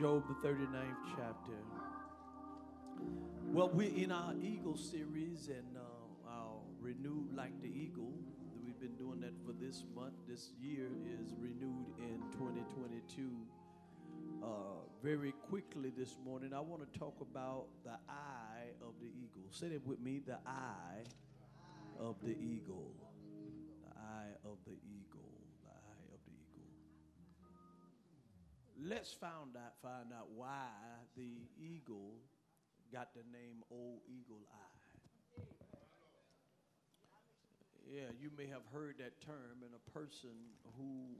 Job, the 39th chapter. Well, we're in our Eagle series and uh, our Renewed Like the Eagle. We've been doing that for this month. This year is renewed in 2022. Uh, very quickly this morning, I want to talk about the eye of the eagle. Say that with me the eye of the eagle. The eye of the eagle. Let's find out, find out why the eagle got the name Old Eagle Eye. Yeah, you may have heard that term, and a person who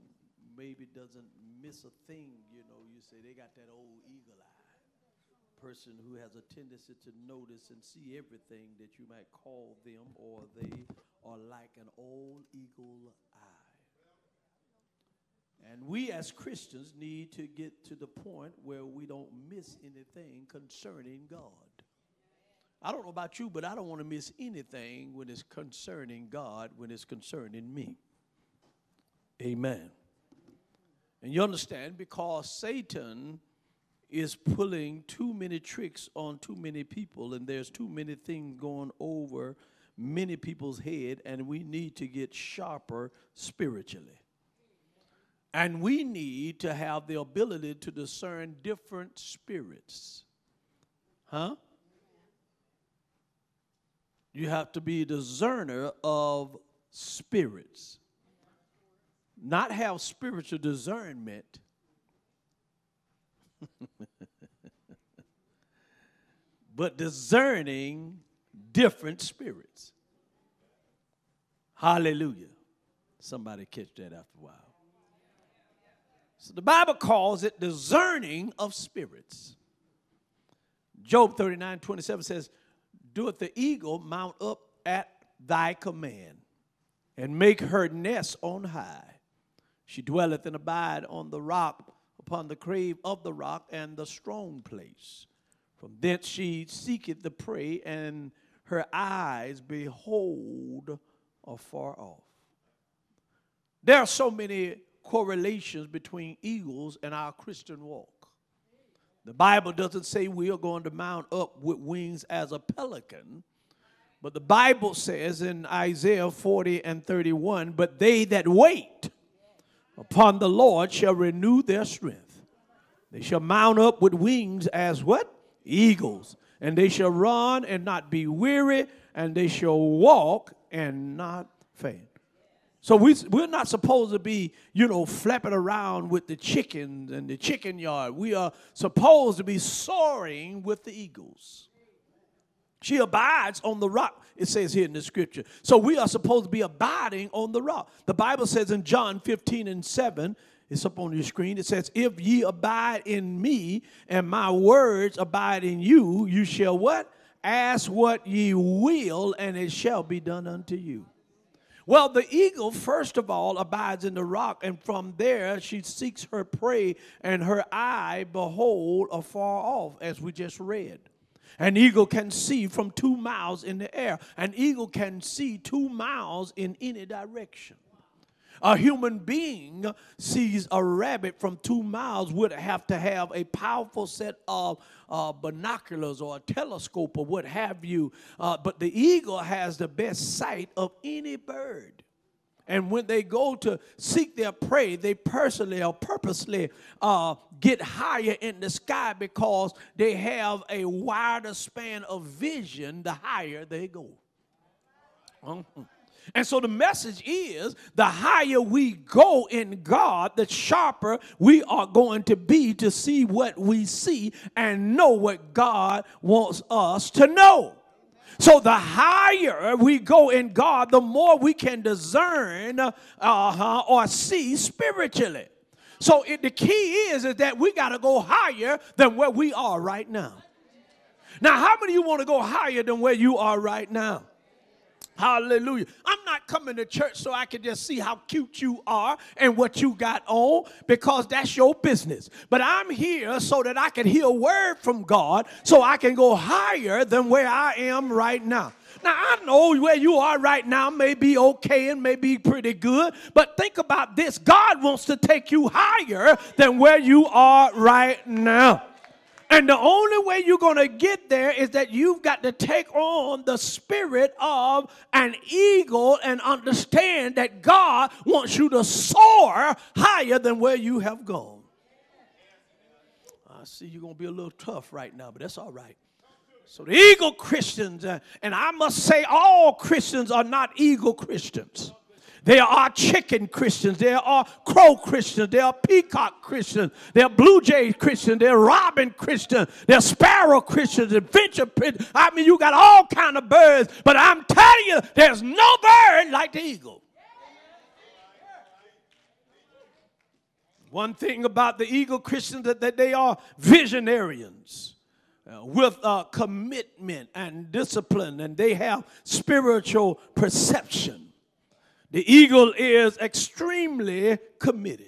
maybe doesn't miss a thing, you know, you say they got that old eagle eye. Person who has a tendency to notice and see everything that you might call them, or they are like an old eagle. And we as Christians need to get to the point where we don't miss anything concerning God. I don't know about you, but I don't want to miss anything when it's concerning God, when it's concerning me. Amen. And you understand, because Satan is pulling too many tricks on too many people, and there's too many things going over many people's head, and we need to get sharper spiritually. And we need to have the ability to discern different spirits. Huh? You have to be a discerner of spirits. Not have spiritual discernment. but discerning different spirits. Hallelujah. Somebody catch that after a while. So the Bible calls it discerning of spirits. Job 39 27 says, Doeth the eagle mount up at thy command, and make her nest on high. She dwelleth and abide on the rock, upon the crave of the rock and the strong place. From thence she seeketh the prey, and her eyes behold afar off. There are so many correlations between eagles and our Christian walk. The Bible doesn't say we are going to mount up with wings as a pelican, but the Bible says in Isaiah 40 and 31 But they that wait upon the Lord shall renew their strength. They shall mount up with wings as what? Eagles. And they shall run and not be weary, and they shall walk and not faint. So we, we're not supposed to be, you know, flapping around with the chickens and the chicken yard. We are supposed to be soaring with the eagles. She abides on the rock, it says here in the scripture. So we are supposed to be abiding on the rock. The Bible says in John 15 and 7, it's up on your screen. It says, If ye abide in me and my words abide in you, you shall what? Ask what ye will, and it shall be done unto you. Well, the eagle, first of all, abides in the rock, and from there she seeks her prey, and her eye behold afar off, as we just read. An eagle can see from two miles in the air. An eagle can see two miles in any direction. A human being sees a rabbit from two miles would have to have a powerful set of uh, binoculars or a telescope or what have you. Uh, but the eagle has the best sight of any bird. And when they go to seek their prey, they personally or purposely uh, get higher in the sky because they have a wider span of vision the higher they go. Uh-huh. And so the message is the higher we go in God, the sharper we are going to be to see what we see and know what God wants us to know. So the higher we go in God, the more we can discern uh-huh, or see spiritually. So it, the key is, is that we got to go higher than where we are right now. Now, how many of you want to go higher than where you are right now? Hallelujah. I'm not coming to church so I can just see how cute you are and what you got on because that's your business. But I'm here so that I can hear a word from God so I can go higher than where I am right now. Now, I know where you are right now may be okay and may be pretty good, but think about this God wants to take you higher than where you are right now. And the only way you're going to get there is that you've got to take on the spirit of an eagle and understand that God wants you to soar higher than where you have gone. I see you're going to be a little tough right now, but that's all right. So the eagle Christians, uh, and I must say, all Christians are not eagle Christians. There are chicken Christians. There are crow Christians. There are peacock Christians. There are blue jay Christians. There are robin Christians. There are sparrow Christians. Adventure I mean, you got all kind of birds. But I'm telling you, there's no bird like the eagle. One thing about the eagle Christians that, that they are visionarians. Uh, with uh, commitment and discipline, and they have spiritual perception. The eagle is extremely committed.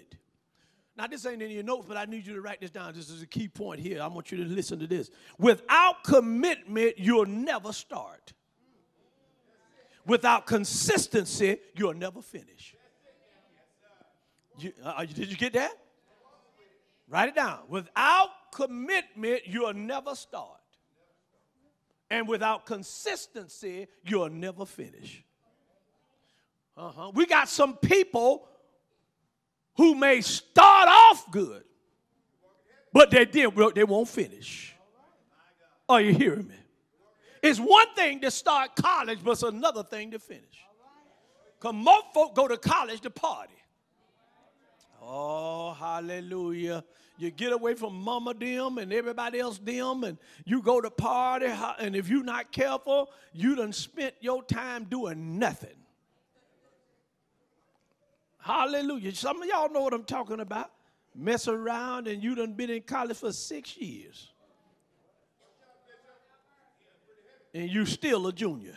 Now, this ain't in your notes, but I need you to write this down. This is a key point here. I want you to listen to this. Without commitment, you'll never start. Without consistency, you'll never finish. You, uh, did you get that? Write it down. Without commitment, you'll never start. And without consistency, you'll never finish. Uh-huh. We got some people who may start off good, but they didn't. they won't finish. Are you hearing me? It's one thing to start college, but it's another thing to finish. Because most folk go to college to party. Oh, hallelujah. You get away from mama them and everybody else them, and you go to party, and if you're not careful, you done spent your time doing nothing. Hallelujah. Some of y'all know what I'm talking about. Mess around and you done been in college for six years. And you still a junior.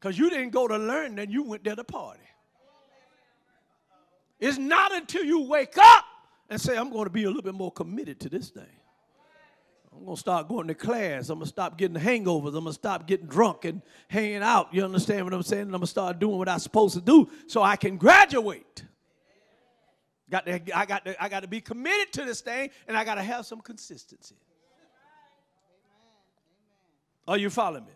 Because you didn't go to learn, then you went there to party. It's not until you wake up and say, I'm going to be a little bit more committed to this thing. I'm going to start going to class. I'm going to stop getting hangovers. I'm going to stop getting drunk and hanging out. You understand what I'm saying? And I'm going to start doing what I'm supposed to do so I can graduate. Got to, I, got to, I got to be committed to this thing and I got to have some consistency. Are you following me?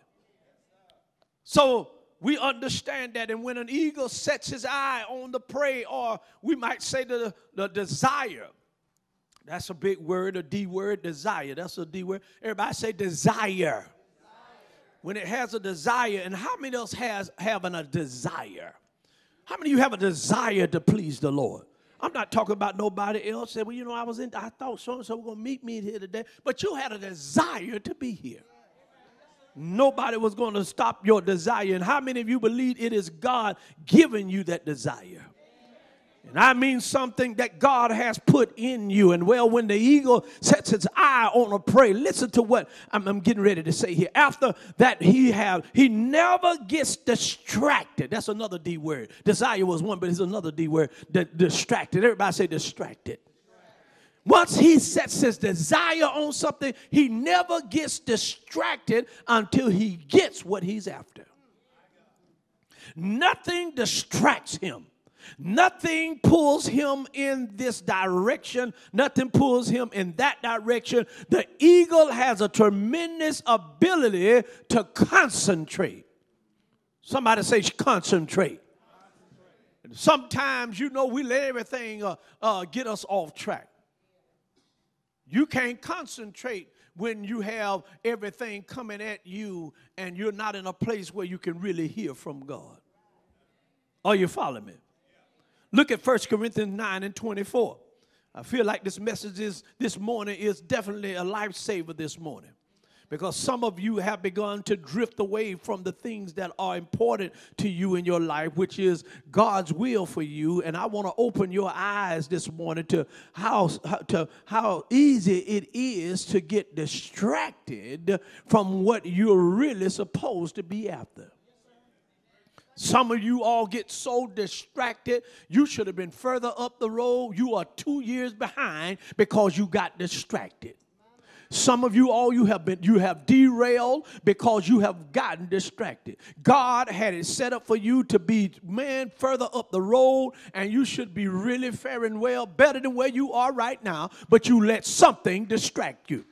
So we understand that. And when an eagle sets his eye on the prey, or we might say the, the desire, that's a big word, a D word, desire. That's a D word. Everybody say desire. desire. When it has a desire, and how many else has having a desire? How many of you have a desire to please the Lord? I'm not talking about nobody else. Said, well, you know, I was in, I thought so and so were gonna meet me here today, but you had a desire to be here. Nobody was going to stop your desire. And how many of you believe it is God giving you that desire? And I mean something that God has put in you. And well, when the eagle sets its eye on a prey, listen to what I'm, I'm, getting ready to say here. After that, he have he never gets distracted. That's another D word. Desire was one, but it's another D word. D- distracted. Everybody say distracted. Once he sets his desire on something, he never gets distracted until he gets what he's after. Nothing distracts him. Nothing pulls him in this direction. Nothing pulls him in that direction. The eagle has a tremendous ability to concentrate. Somebody say concentrate. Sometimes, you know, we let everything uh, uh, get us off track. You can't concentrate when you have everything coming at you and you're not in a place where you can really hear from God. Are you following me? Look at 1 Corinthians 9 and 24. I feel like this message is this morning is definitely a lifesaver this morning. because some of you have begun to drift away from the things that are important to you in your life, which is God's will for you. And I want to open your eyes this morning to how, to how easy it is to get distracted from what you're really supposed to be after. Some of you all get so distracted. You should have been further up the road. You are two years behind because you got distracted. Some of you, all you have been, you have derailed because you have gotten distracted. God had it set up for you to be, man, further up the road, and you should be really faring well, better than where you are right now, but you let something distract you.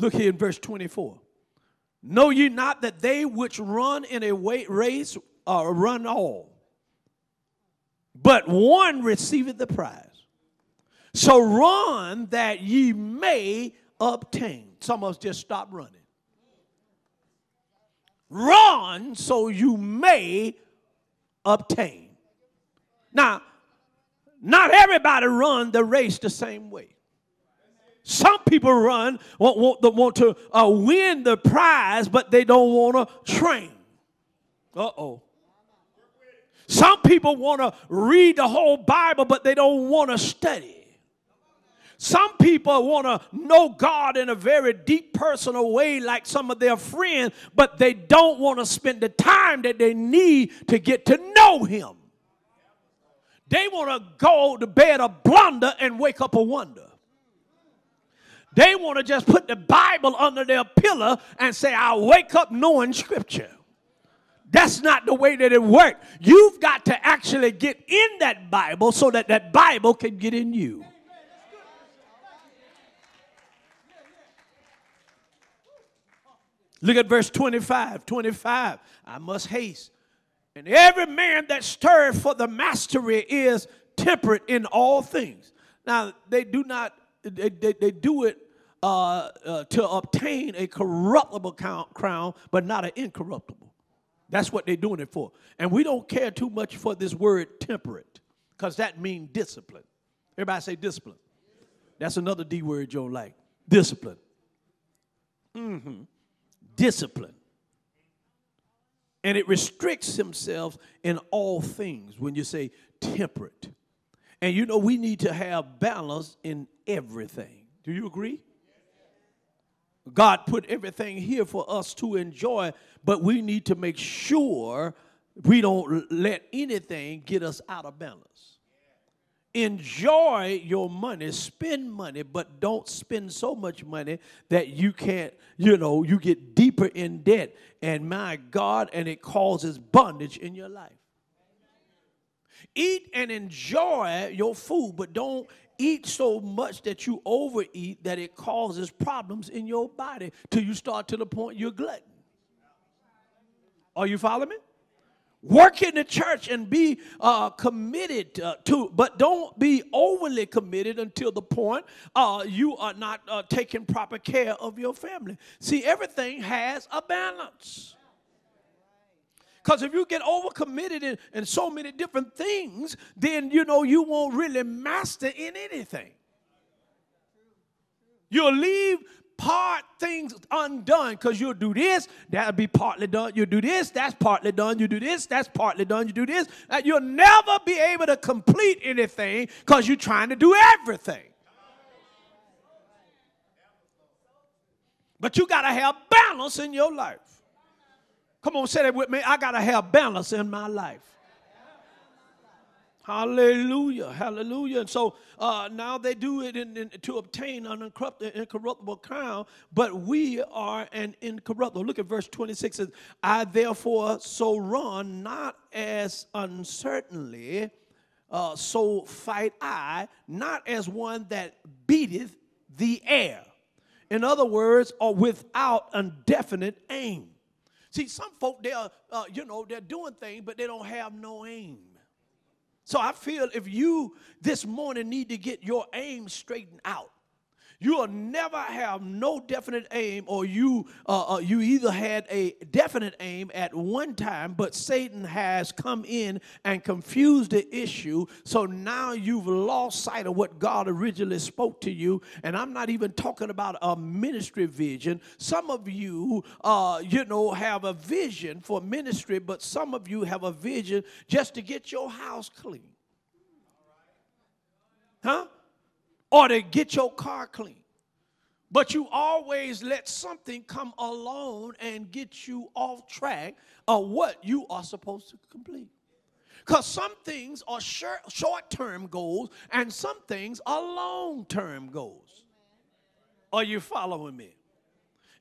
Look here in verse 24. Know ye not that they which run in a race uh, run all, but one receiveth the prize. So run that ye may obtain. Some of us just stop running. Run so you may obtain. Now, not everybody run the race the same way. Some people run, want, want, want to uh, win the prize, but they don't want to train. Uh oh. Some people want to read the whole Bible, but they don't want to study. Some people want to know God in a very deep personal way, like some of their friends, but they don't want to spend the time that they need to get to know Him. They want to go to bed a blunder and wake up a wonder. They want to just put the Bible under their pillow and say, I'll wake up knowing Scripture. That's not the way that it works. You've got to actually get in that Bible so that that Bible can get in you. Look at verse 25. 25. I must haste. And every man that stirs for the mastery is temperate in all things. Now, they do not, they, they, they do it uh, uh, to obtain a corruptible crown, but not an incorruptible. That's what they're doing it for. And we don't care too much for this word temperate because that means discipline. Everybody say discipline. That's another D word you don't like. Discipline. Mm-hmm. Discipline. And it restricts himself in all things when you say temperate. And you know, we need to have balance in everything. Do you agree? God put everything here for us to enjoy, but we need to make sure we don't let anything get us out of balance. Enjoy your money, spend money, but don't spend so much money that you can't, you know, you get deeper in debt. And my God, and it causes bondage in your life. Eat and enjoy your food, but don't eat so much that you overeat that it causes problems in your body till you start to the point you're glutton. Are you following me? Work in the church and be uh, committed uh, to, but don't be overly committed until the point uh, you are not uh, taking proper care of your family. See, everything has a balance. Because if you get overcommitted in, in so many different things, then you know you won't really master in anything. You'll leave part things undone because you'll do this, that'll be partly done. You'll do this, that's partly done. You do this, that's partly done. You do this. You'll never be able to complete anything because you're trying to do everything. But you got to have balance in your life. Come on, say that with me. I got to have balance in my life. Hallelujah, hallelujah. And so uh, now they do it in, in, to obtain an incorruptible crown, but we are an incorruptible. Look at verse 26 says, I therefore so run, not as uncertainly, uh, so fight I, not as one that beateth the air. In other words, or without a definite aim. See, some folk, they're, uh, you know, they're doing things, but they don't have no aim. So I feel if you this morning need to get your aim straightened out, You'll never have no definite aim, or you uh, uh, you either had a definite aim at one time, but Satan has come in and confused the issue. So now you've lost sight of what God originally spoke to you. And I'm not even talking about a ministry vision. Some of you, uh, you know, have a vision for ministry, but some of you have a vision just to get your house clean. Huh? Or to get your car clean. But you always let something come along and get you off track of what you are supposed to complete. Because some things are short term goals and some things are long term goals. Are you following me?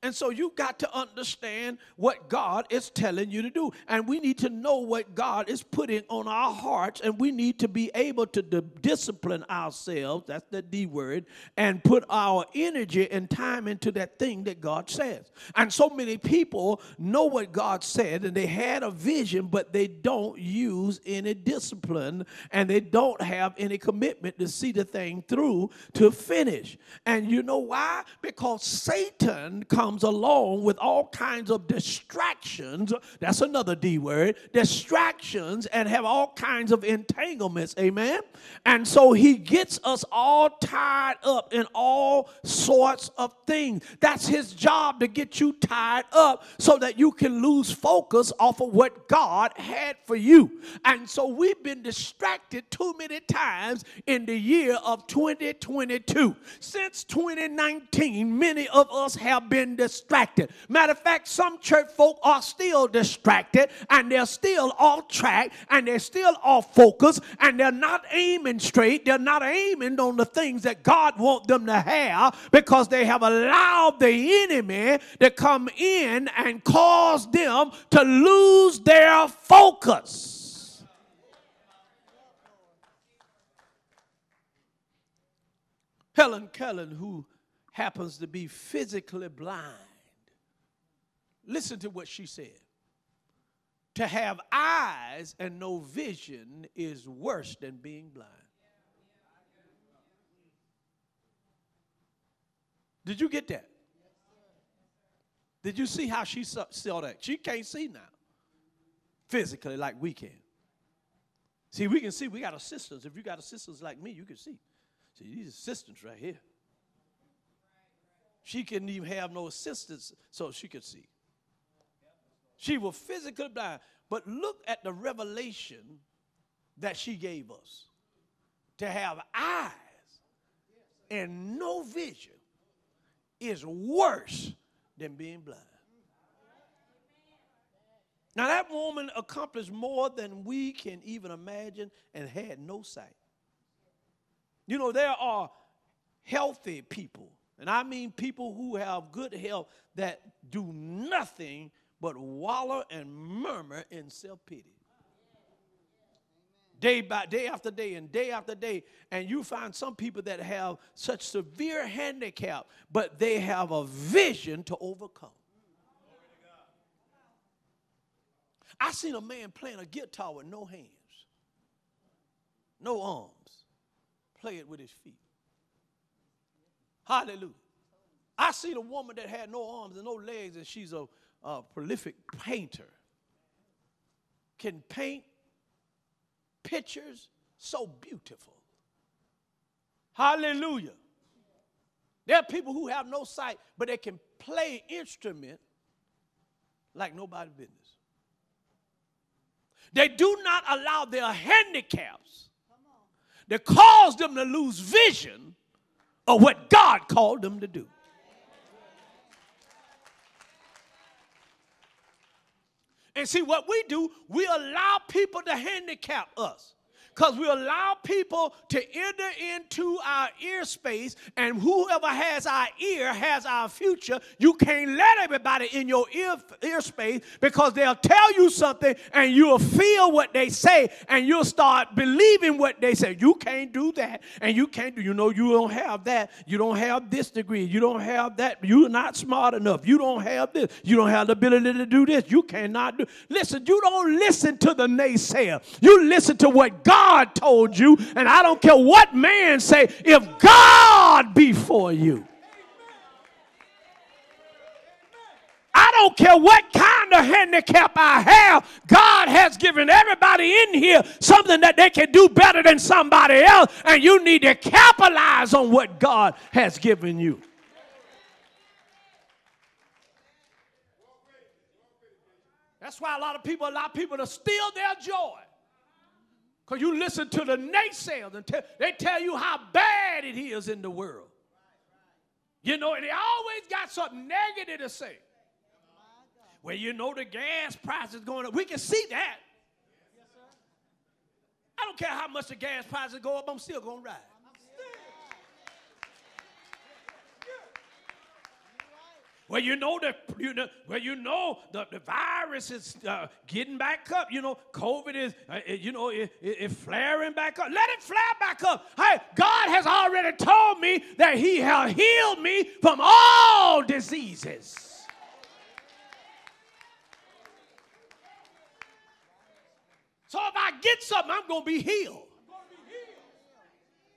And so you got to understand what God is telling you to do. And we need to know what God is putting on our hearts. And we need to be able to discipline ourselves, that's the D word, and put our energy and time into that thing that God says. And so many people know what God said and they had a vision, but they don't use any discipline and they don't have any commitment to see the thing through to finish. And you know why? Because Satan comes comes along with all kinds of distractions. That's another D word distractions and have all kinds of entanglements. Amen. And so he gets us all tied up in all sorts of things. That's his job to get you tied up so that you can lose focus off of what God had for you. And so we've been distracted too many times in the year of 2022. Since 2019, many of us have been distracted. Matter of fact, some church folk are still distracted and they're still off track and they're still off focus and they're not aiming straight. They're not aiming on the things that God wants them to have because they have allowed the enemy to come in and cause them to lose their focus. Helen Keller, who happens to be physically blind. Listen to what she said. To have eyes and no vision is worse than being blind. Did you get that? Did you see how she saw that? She can't see now physically like we can. See, we can see, we got assistants. If you got assistants like me, you can see. See, these assistants right here. She couldn't even have no assistance so she could see. She was physically blind. But look at the revelation that she gave us to have eyes and no vision is worse than being blind. Now, that woman accomplished more than we can even imagine and had no sight. You know, there are healthy people and I mean people who have good health that do nothing but wallow and murmur in self pity. Day by day after day and day after day. And you find some people that have such severe handicap, but they have a vision to overcome. I seen a man playing a guitar with no hands, no arms, play it with his feet. Hallelujah. I see a woman that had no arms and no legs, and she's a, a prolific painter. Can paint pictures so beautiful. Hallelujah. There are people who have no sight, but they can play instrument like nobody's business. They do not allow their handicaps that cause them to lose vision of what God called them to do. And see, what we do, we allow people to handicap us because we allow people to enter into our ear space, and whoever has our ear has our future. You can't let everybody in your ear, ear space because they'll tell you something and you'll feel what they say and you'll start believing what they say. You can't do that, and you can't do, you know, you don't have that. You don't have this degree. You don't have that. You're not smart enough. You don't have this. You don't have the ability to do this. You cannot do. Listen, you don't listen to the naysayer. You listen to what God God told you, and I don't care what man say, if God be for you. I don't care what kind of handicap I have. God has given everybody in here something that they can do better than somebody else, and you need to capitalize on what God has given you. That's why a lot of people allow people to steal their joy. Because you listen to the naysayers and they tell you how bad it is in the world. You know, and they always got something negative to say. Well, you know the gas price is going up. We can see that. I don't care how much the gas prices go up, I'm still going to ride. Well, you know the you know well you know the, the virus is uh, getting back up. You know, COVID is uh, you know it, it, it, flaring back up. Let it flare back up. Hey, God has already told me that He has healed me from all diseases. So if I get something, I'm going to be healed.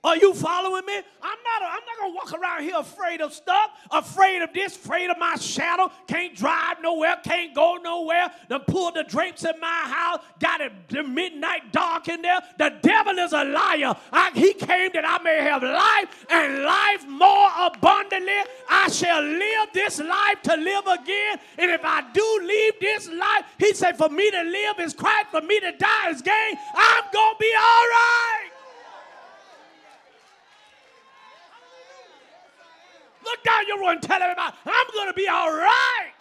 Are you following me? I'm not. I'm not gonna walk around here afraid of stuff, afraid of this, afraid of my shadow. Can't drive nowhere. Can't go nowhere. Then pull the drapes in my house. Got it the midnight dark in there. The devil is a liar. I, he came that I may have life and life more abundantly. I shall live this life to live again. And if I do leave this life, he said, for me to live is Christ. For me to die is gain. I'm gonna be all right. Look down your road and tell everybody, I'm going to be all right.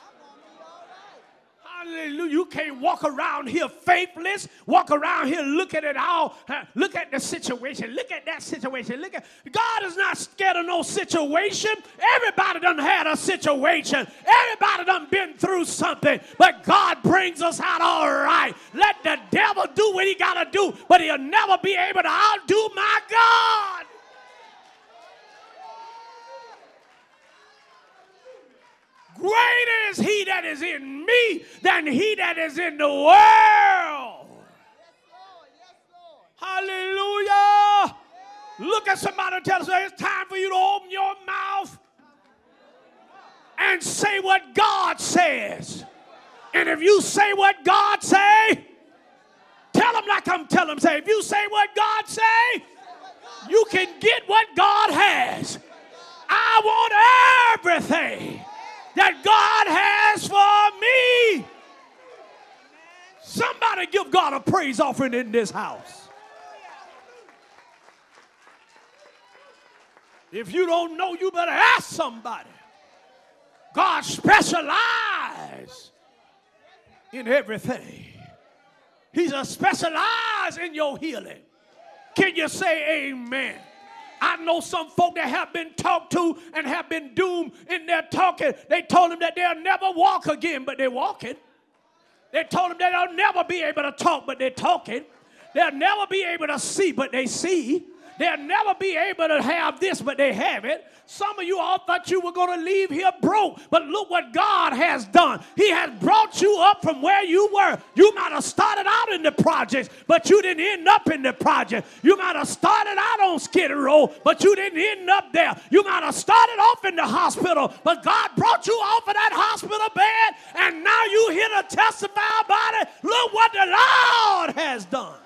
Hallelujah. You can't walk around here faithless, walk around here looking at all, look at the situation, look at that situation. Look at God is not scared of no situation. Everybody done had a situation. Everybody done been through something. But God brings us out all right. Let the devil do what he gotta do, but he'll never be able to outdo my God. Greater is he that is in me than he that is in the world. Hallelujah. Look at somebody and tell them it's time for you to open your mouth and say what God says. And if you say what God say, tell them like I'm telling them. Say, if you say what God say, you can get what God has. I want everything that God has for me. Somebody give God a praise offering in this house. If you don't know, you better ask somebody. God specializes in everything. He's a specialized in your healing. Can you say amen? I know some folk that have been talked to and have been doomed in their talking. They told them that they'll never walk again, but they're walking. They told them that they'll never be able to talk, but they're talking. They'll never be able to see, but they see. They'll never be able to have this, but they have it. Some of you all thought you were going to leave here broke, but look what God has done. He has brought you up from where you were. You might have started out in the projects, but you didn't end up in the project. You might have started out on Skid Row, but you didn't end up there. You might have started off in the hospital, but God brought you off of that hospital bed, and now you here to testify about it. Look what the Lord has done.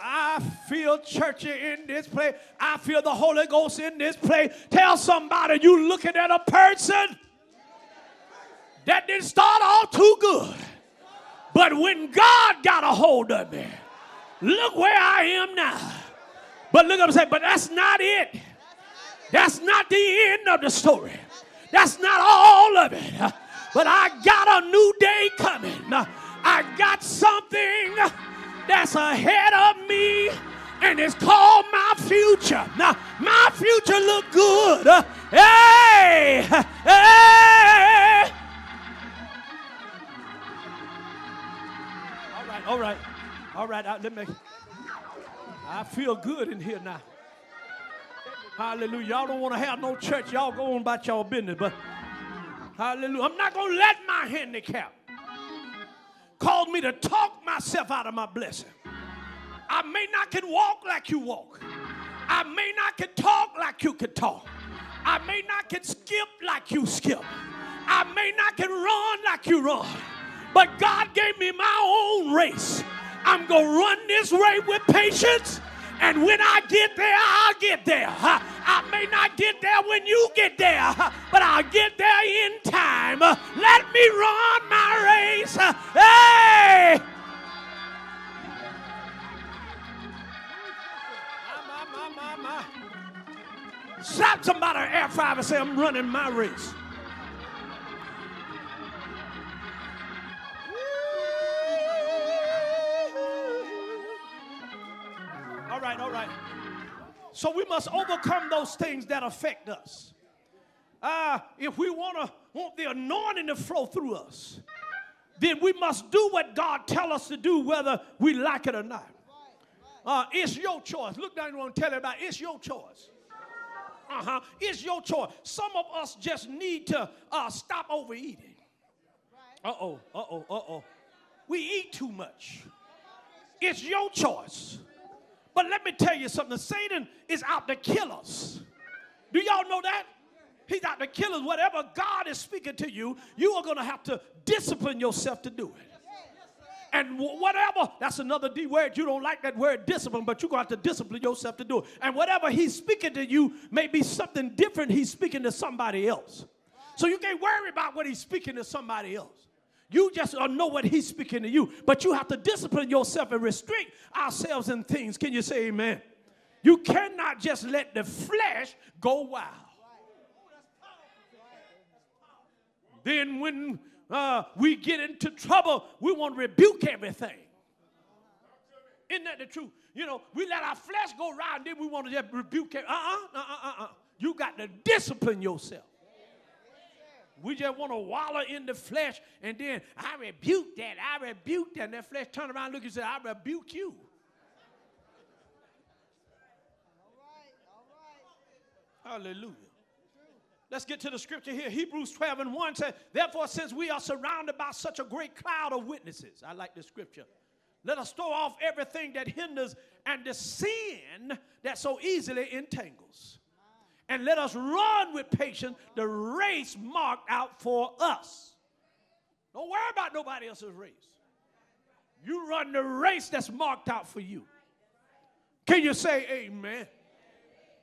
I feel churchy in this place. I feel the Holy Ghost in this place. Tell somebody you looking at a person that didn't start off too good. But when God got a hold of me, look where I am now. But look up and say, but that's not it. That's not the end of the story. That's not all of it. But I got a new day coming. I got something that's ahead of me and it's called my future. Now, my future look good. Uh, hey, hey. All right, all right, all right. Uh, let me. I feel good in here now. Hallelujah. Y'all don't want to have no church. Y'all go on about y'all business, but hallelujah. I'm not going to let my handicap cause me to talk myself out of my blessing. I may not can walk like you walk. I may not can talk like you can talk. I may not can skip like you skip. I may not can run like you run. But God gave me my own race. I'm going to run this race with patience. And when I get there, I'll get there. May not get there when you get there, but I'll get there in time. Let me run my race. Hey! Slap somebody an air five and say, I'm running my race. All right, all right. So we must overcome those things that affect us. Uh, if we want to want the anointing to flow through us, then we must do what God tell us to do, whether we like it or not. Uh, it's your choice. Look down, to tell everybody, it's your choice. Uh huh. It's your choice. Some of us just need to uh, stop overeating. Uh oh, uh oh, uh oh. We eat too much. It's your choice. But let me tell you something Satan is out to kill us. Do y'all know that? He's out to kill us. Whatever God is speaking to you, you are going to have to discipline yourself to do it. And whatever, that's another D word. You don't like that word discipline, but you're going to have to discipline yourself to do it. And whatever he's speaking to you may be something different he's speaking to somebody else. So you can't worry about what he's speaking to somebody else. You just don't know what he's speaking to you, but you have to discipline yourself and restrict ourselves in things. Can you say amen? You cannot just let the flesh go wild. Then when uh, we get into trouble, we want to rebuke everything. Isn't that the truth? You know, we let our flesh go around, then we want to just rebuke it. Uh-uh, uh-uh, uh-uh. You got to discipline yourself. We just want to wallow in the flesh, and then I rebuke that. I rebuke that. And that flesh turn around, look and say, I rebuke you. Hallelujah. Let's get to the scripture here. Hebrews 12 and 1 says, Therefore, since we are surrounded by such a great cloud of witnesses, I like this scripture. Let us throw off everything that hinders and the sin that so easily entangles. And let us run with patience the race marked out for us. Don't worry about nobody else's race. You run the race that's marked out for you. Can you say amen?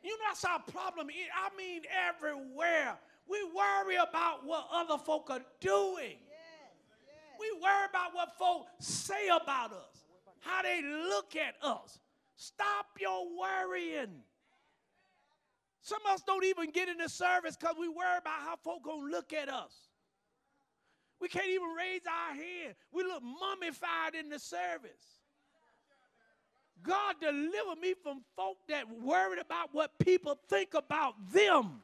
You know, that's our problem. I mean, everywhere. We worry about what other folk are doing. We worry about what folk say about us, how they look at us. Stop your worrying. Some of us don't even get in the service because we worry about how folk gonna look at us. We can't even raise our hand. We look mummified in the service. God deliver me from folk that worried about what people think about them.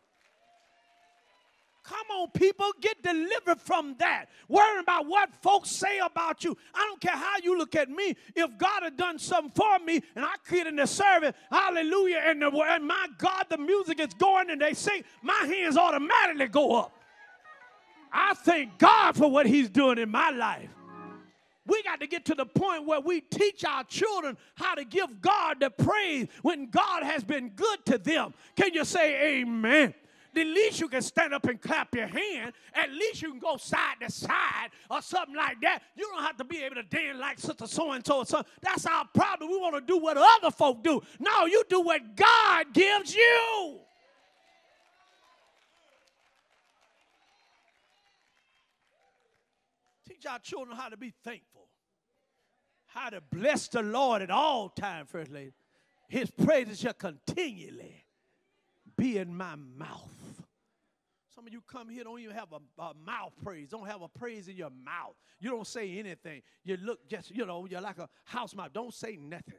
Come on, people, get delivered from that. Worrying about what folks say about you. I don't care how you look at me. If God had done something for me and I get in the service, hallelujah, and, the, and my God, the music is going and they sing, my hands automatically go up. I thank God for what He's doing in my life. We got to get to the point where we teach our children how to give God the praise when God has been good to them. Can you say amen? At least you can stand up and clap your hand. At least you can go side to side or something like that. You don't have to be able to dance like sister so and so or something. That's our problem. We want to do what other folk do. No, you do what God gives you. Teach our children how to be thankful how to bless the Lord at all times, First Lady. His praises shall continually be in my mouth. Some of you come here don't even have a, a, mouth praise, don't have a praise in your mouth. You don't say anything. You look just, you know, you're like a house mouse. Don't say nothing.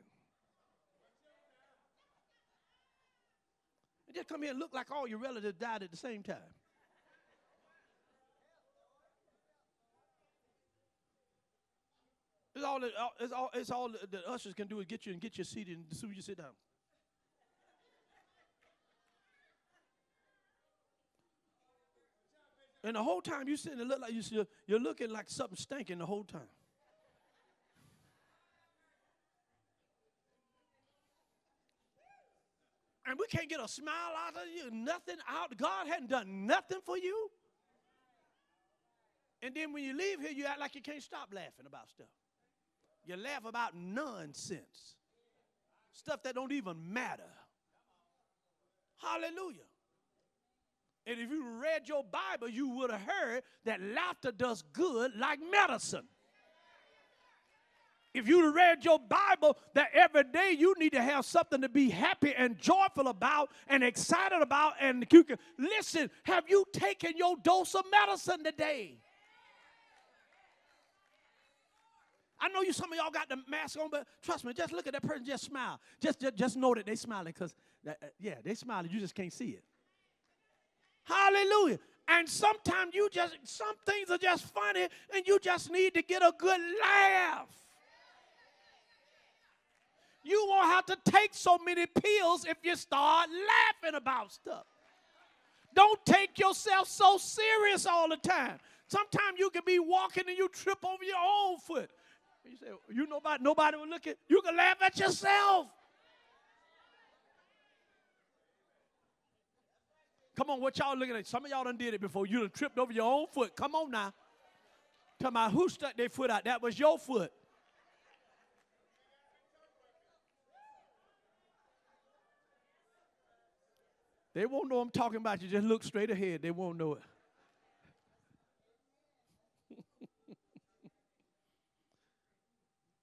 And just come here and look like all your relatives died at the same time. It's all, it's all, it's all the ushers can do is get you and get you seated and as soon as you sit down. And the whole time you sitting there look like you, you're looking like something stinking the whole time. And we can't get a smile out of you, nothing out. God hadn't done nothing for you. And then when you leave here, you act like you can't stop laughing about stuff. You laugh about nonsense, stuff that don't even matter. Hallelujah. And if you read your Bible, you would have heard that laughter does good like medicine. If you read your Bible, that every day you need to have something to be happy and joyful about and excited about. And you can listen, have you taken your dose of medicine today? I know you some of y'all got the mask on, but trust me, just look at that person, just smile. Just just, just know that they smiling because uh, yeah, they smiling, you just can't see it. Hallelujah. And sometimes you just some things are just funny and you just need to get a good laugh. You won't have to take so many pills if you start laughing about stuff. Don't take yourself so serious all the time. Sometimes you can be walking and you trip over your own foot. You say, you nobody, nobody will look at you can laugh at yourself. Come on, what y'all looking at? Some of y'all done did it before. You done tripped over your own foot. Come on now. Tell about who stuck their foot out. That was your foot. They won't know I'm talking about you. Just look straight ahead. They won't know it.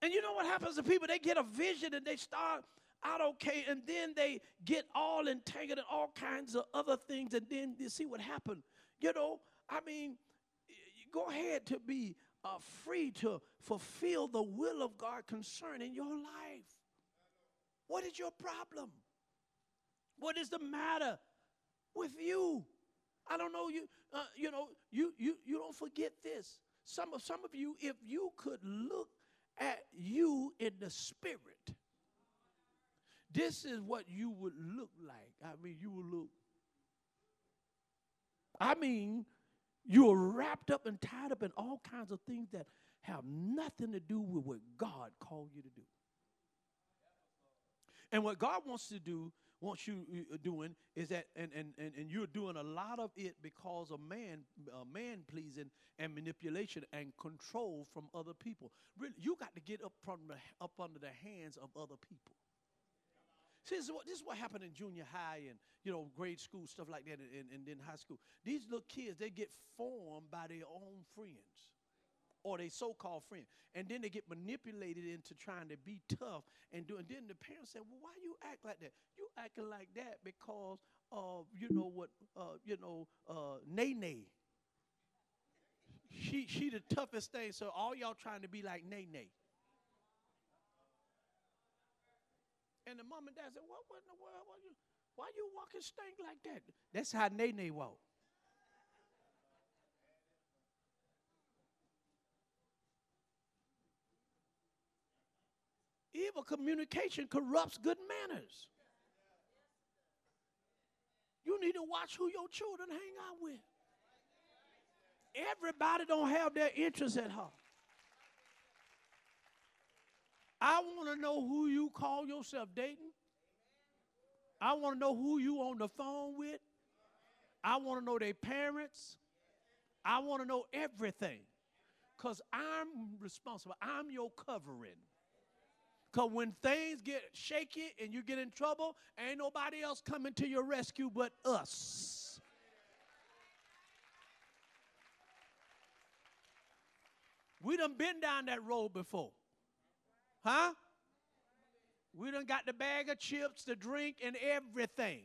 and you know what happens to people? They get a vision and they start out okay, and then they get all entangled in all kinds of other things, and then you see what happened. You know, I mean, go ahead to be uh, free to fulfill the will of God concerning your life. What is your problem? What is the matter with you? I don't know you. Uh, you know you you you don't forget this. Some of some of you, if you could look at you in the spirit, this is what you would look like. I mean, you would look. I mean, you're wrapped up and tied up in all kinds of things that have nothing to do with what God called you to do. And what God wants to do wants you uh, doing is that, and, and, and, and you're doing a lot of it because of man, uh, man pleasing and manipulation and control from other people. Really, you got to get up from the, up under the hands of other people. See, this is, what, this is what happened in junior high and you know grade school stuff like that, and, and, then high school. These little kids they get formed by their own friends or they so-called friend. And then they get manipulated into trying to be tough and do. And then the parents say, "Well, why you act like that? You acting like that because of you know what? Uh, you know, uh, Nene. She she the toughest thing. So all y'all trying to be like Nene. And the mom and dad said, "What, what in the world? Why you, why you walking stink like that?" That's how Nene walk. Evil communication corrupts good manners. You need to watch who your children hang out with. Everybody don't have their interests at heart. I want to know who you call yourself dating. I want to know who you on the phone with. I want to know their parents. I want to know everything. Because I'm responsible. I'm your covering. Because when things get shaky and you get in trouble, ain't nobody else coming to your rescue but us. We done been down that road before. Huh? We done got the bag of chips, the drink, and everything.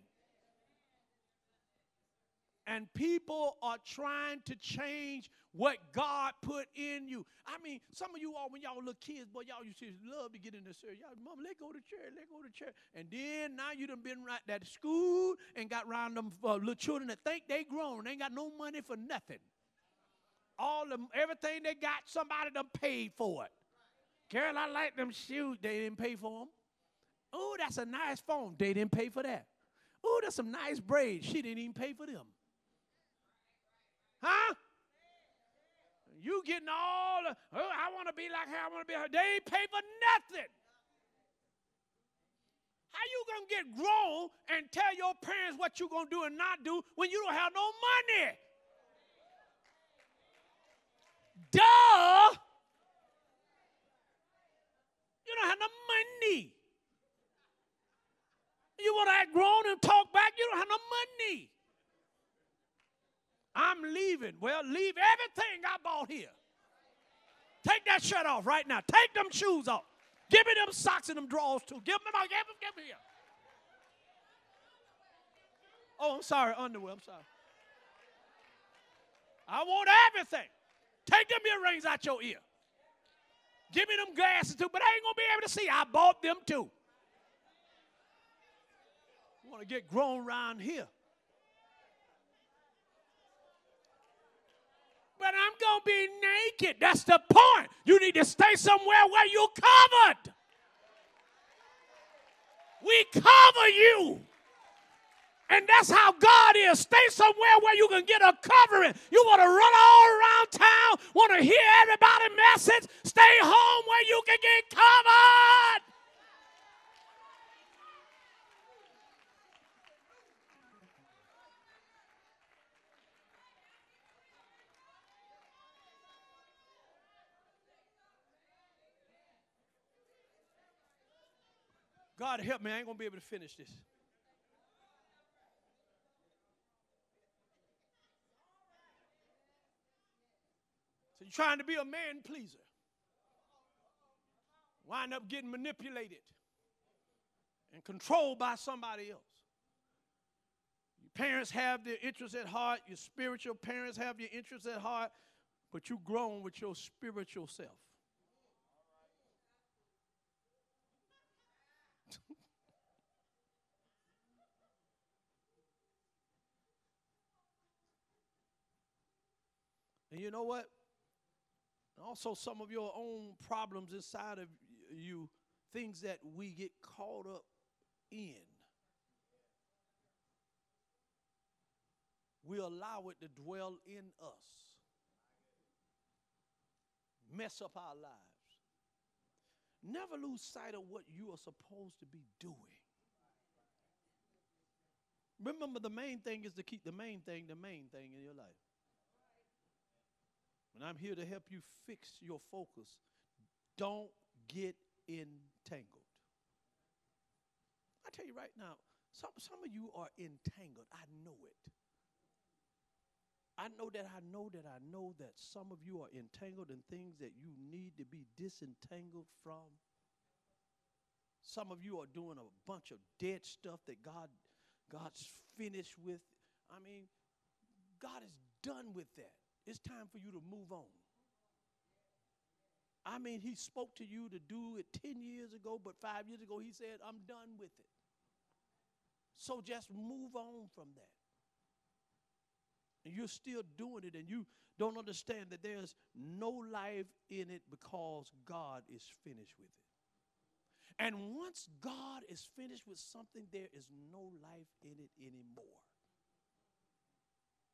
And people are trying to change what God put in you. I mean, some of you all, when y'all were little kids, boy, y'all used to love to get in the church. Y'all, mom, let go to church, let go to church. And then now you done been right at school and got around them uh, little children that think they grown. They ain't got no money for nothing. All them, everything they got, somebody done paid for it. Carol, I like them shoes. They didn't pay for them. Oh, that's a nice phone. They didn't pay for that. Oh, that's some nice braids. She didn't even pay for them. Huh? You getting all, oh, I want to be like her, I want to be her. They ain't pay for nothing. How you gonna get grown and tell your parents what you're gonna do and not do when you don't have no money? Duh! You don't have no money. You want to act grown and talk back? You don't have no money. I'm leaving. Well, leave everything I bought here. Take that shirt off right now. Take them shoes off. Give me them socks and them drawers too. Give them, give them, give them here. Oh, I'm sorry, underwear. I'm sorry. I want everything. Take them earrings out your ear. Give me them glasses too, but I ain't gonna be able to see. I bought them too. You want to get grown around here. But I'm gonna be naked. That's the point. You need to stay somewhere where you're covered. We cover you. And that's how God is. Stay somewhere where you can get a covering. You want to run all around town, want to hear everybody message. Stay home where you can get covered. God help me, I ain't gonna be able to finish this. Trying to be a man pleaser. Wind up getting manipulated and controlled by somebody else. Your parents have their interests at heart, your spiritual parents have your interests at heart, but you grown with your spiritual self. and you know what? Also, some of your own problems inside of you, things that we get caught up in. We allow it to dwell in us, mess up our lives. Never lose sight of what you are supposed to be doing. Remember, the main thing is to keep the main thing the main thing in your life. And I'm here to help you fix your focus. Don't get entangled. I tell you right now, some, some of you are entangled. I know it. I know that I know that I know that some of you are entangled in things that you need to be disentangled from. Some of you are doing a bunch of dead stuff that God God's finished with. I mean, God is done with that. It's time for you to move on. I mean, he spoke to you to do it 10 years ago, but five years ago, he said, I'm done with it. So just move on from that. And you're still doing it, and you don't understand that there's no life in it because God is finished with it. And once God is finished with something, there is no life in it anymore.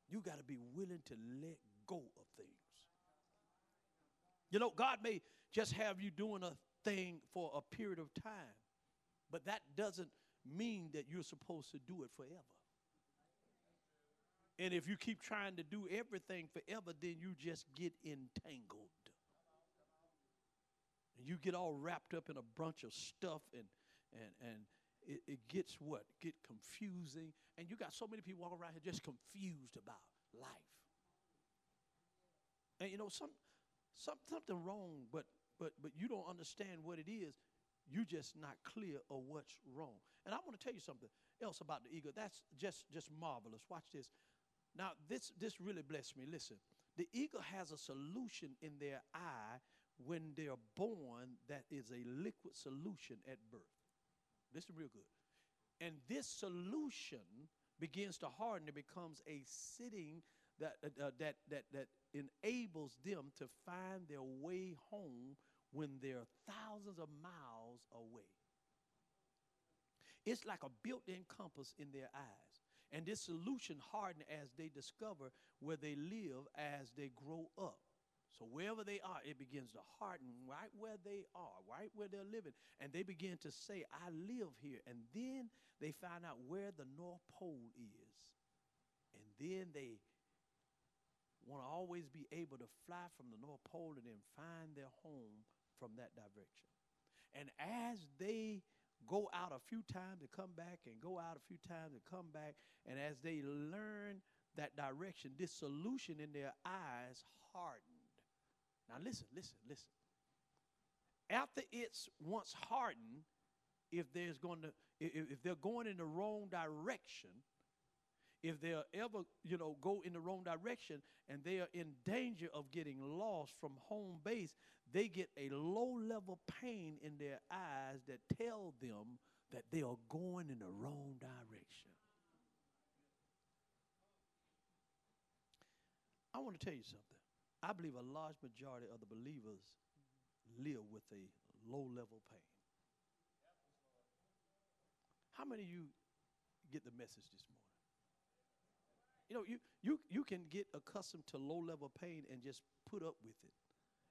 You got to be willing to let go of things. You know, God may just have you doing a thing for a period of time, but that doesn't mean that you're supposed to do it forever. And if you keep trying to do everything forever, then you just get entangled. And you get all wrapped up in a bunch of stuff and and and it, it gets what? Get confusing. And you got so many people walking around here just confused about life. And you know, some, some something wrong, but but but you don't understand what it is. You're just not clear of what's wrong. And I want to tell you something else about the eagle. That's just just marvelous. Watch this. Now, this this really blessed me. Listen, the eagle has a solution in their eye when they're born that is a liquid solution at birth. This is real good. And this solution begins to harden. It becomes a sitting that, uh, uh, that, that, that enables them to find their way home when they're thousands of miles away. It's like a built in compass in their eyes. And this solution harden as they discover where they live as they grow up. So wherever they are, it begins to harden right where they are, right where they're living. And they begin to say, I live here. And then they find out where the North Pole is. And then they want to always be able to fly from the North Pole and then find their home from that direction. And as they go out a few times and come back and go out a few times and come back, and as they learn that direction, this solution in their eyes hardened. Now listen, listen, listen. After it's once hardened, if there's going to if, if they're going in the wrong direction, if they'll ever, you know, go in the wrong direction and they are in danger of getting lost from home base, they get a low level pain in their eyes that tell them that they are going in the wrong direction. I want to tell you something. I believe a large majority of the believers live with a low level pain. How many of you get the message this morning? You know, you, you, you can get accustomed to low level pain and just put up with it.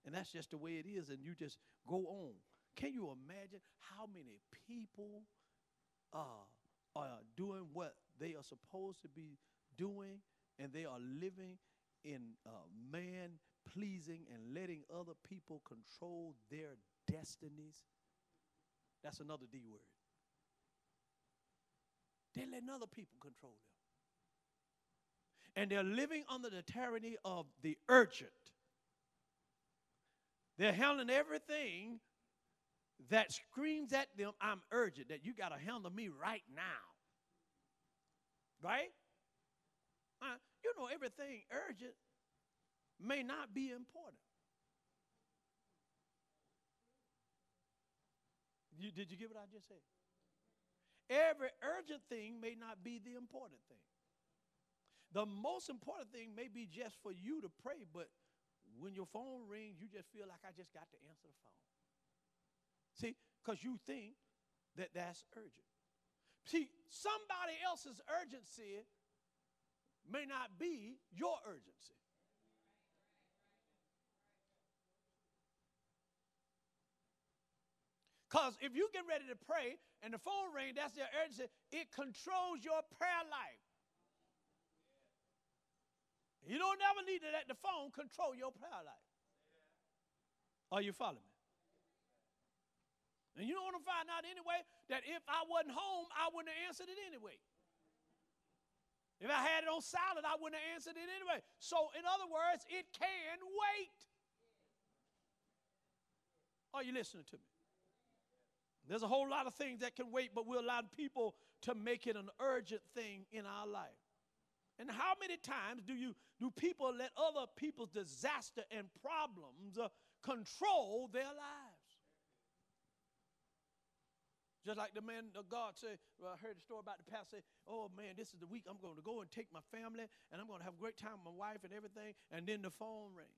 And that's just the way it is, and you just go on. Can you imagine how many people uh, are doing what they are supposed to be doing, and they are living in uh, man pleasing and letting other people control their destinies? That's another D word. They're letting other people control them and they're living under the tyranny of the urgent. They're handling everything that screams at them, I'm urgent, that you got to handle me right now. Right? Uh, you know, everything urgent may not be important. You, did you get what I just said? Every urgent thing may not be the important thing. The most important thing may be just for you to pray, but when your phone rings, you just feel like I just got to answer the phone. See, because you think that that's urgent. See, somebody else's urgency may not be your urgency. Because if you get ready to pray and the phone rings, that's their urgency, it controls your prayer life. You don't never need to let the phone control your prayer life. Are you following me? And you don't want to find out anyway that if I wasn't home, I wouldn't have answered it anyway. If I had it on silent, I wouldn't have answered it anyway. So, in other words, it can wait. Are you listening to me? There's a whole lot of things that can wait, but we allow people to make it an urgent thing in our life. And how many times do you do people let other people's disaster and problems uh, control their lives? Just like the man of God said, well, I heard the story about the pastor say, oh man, this is the week I'm going to go and take my family and I'm going to have a great time with my wife and everything. And then the phone rang.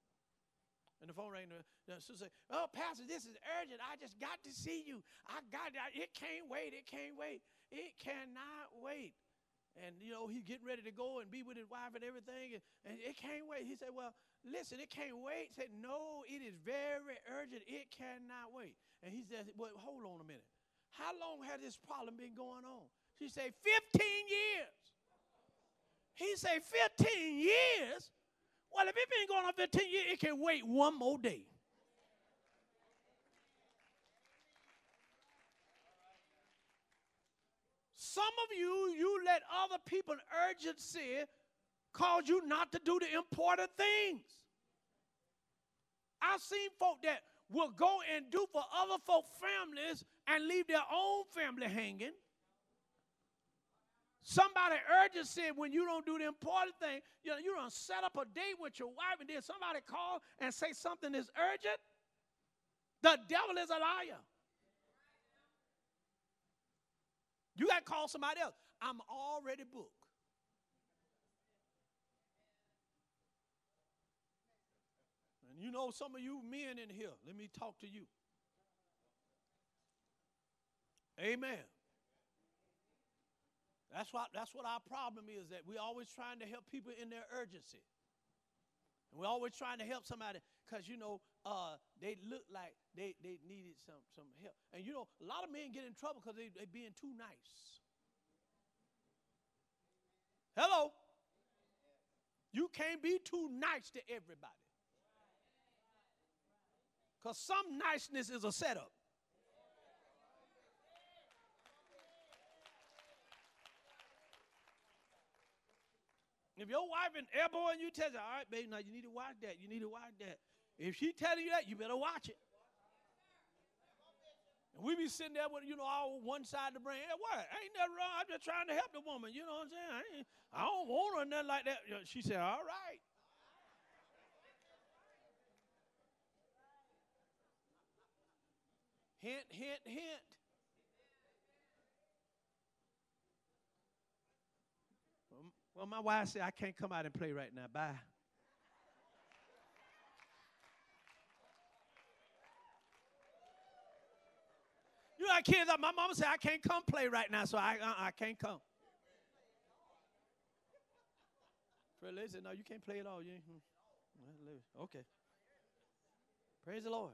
And the phone rang. The, the sister said, oh, pastor, this is urgent. I just got to see you. I got it. It can't wait. It can't wait. It cannot wait and you know he's getting ready to go and be with his wife and everything and, and it can't wait. He said well listen it can't wait. He said no it is very urgent. It cannot wait. And he said well hold on a minute. How long has this problem been going on? She said 15 years. He said 15 years? Well if it's been going on 15 years it can wait one more day Some of you, you let other people urgency cause you not to do the important things. I've seen folk that will go and do for other folk families and leave their own family hanging. Somebody urgency when you don't do the important thing. You know, you don't set up a date with your wife and then somebody call and say something is urgent. The devil is a liar. You got to call somebody else. I'm already booked. And you know, some of you men in here, let me talk to you. Amen. That's what, that's what our problem is that we're always trying to help people in their urgency. And we're always trying to help somebody because, you know, uh, they look like they, they needed some, some help. And, you know, a lot of men get in trouble because they, they being too nice. Hello? You can't be too nice to everybody. Because some niceness is a setup. If your wife and elbowing you, tell her, all right, baby, now you need to watch that. You need to watch that. If she telling you that, you better watch it. And we be sitting there with, you know, all one side of the brain. Hey, what? Ain't nothing wrong. I'm just trying to help the woman. You know what I'm saying? I, I don't want her nothing like that. She said, all right. Hint, hint, hint. Well, my wife said, I can't come out and play right now. Bye. You know, kids, my mama said, I can't come play right now, so I, uh, I can't come. Lee said, No, you can't play at all. You hmm. Okay. Praise the Lord.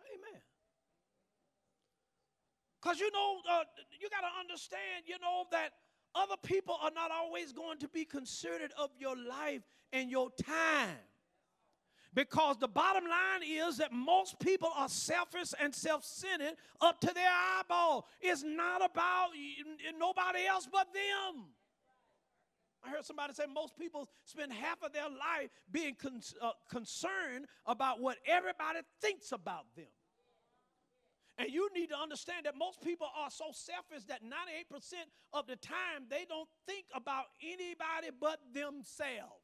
Amen. Because you know, uh, you got to understand, you know, that other people are not always going to be considerate of your life and your time. Because the bottom line is that most people are selfish and self centered up to their eyeball. It's not about nobody else but them. I heard somebody say most people spend half of their life being con- uh, concerned about what everybody thinks about them. And you need to understand that most people are so selfish that 98% of the time they don't think about anybody but themselves.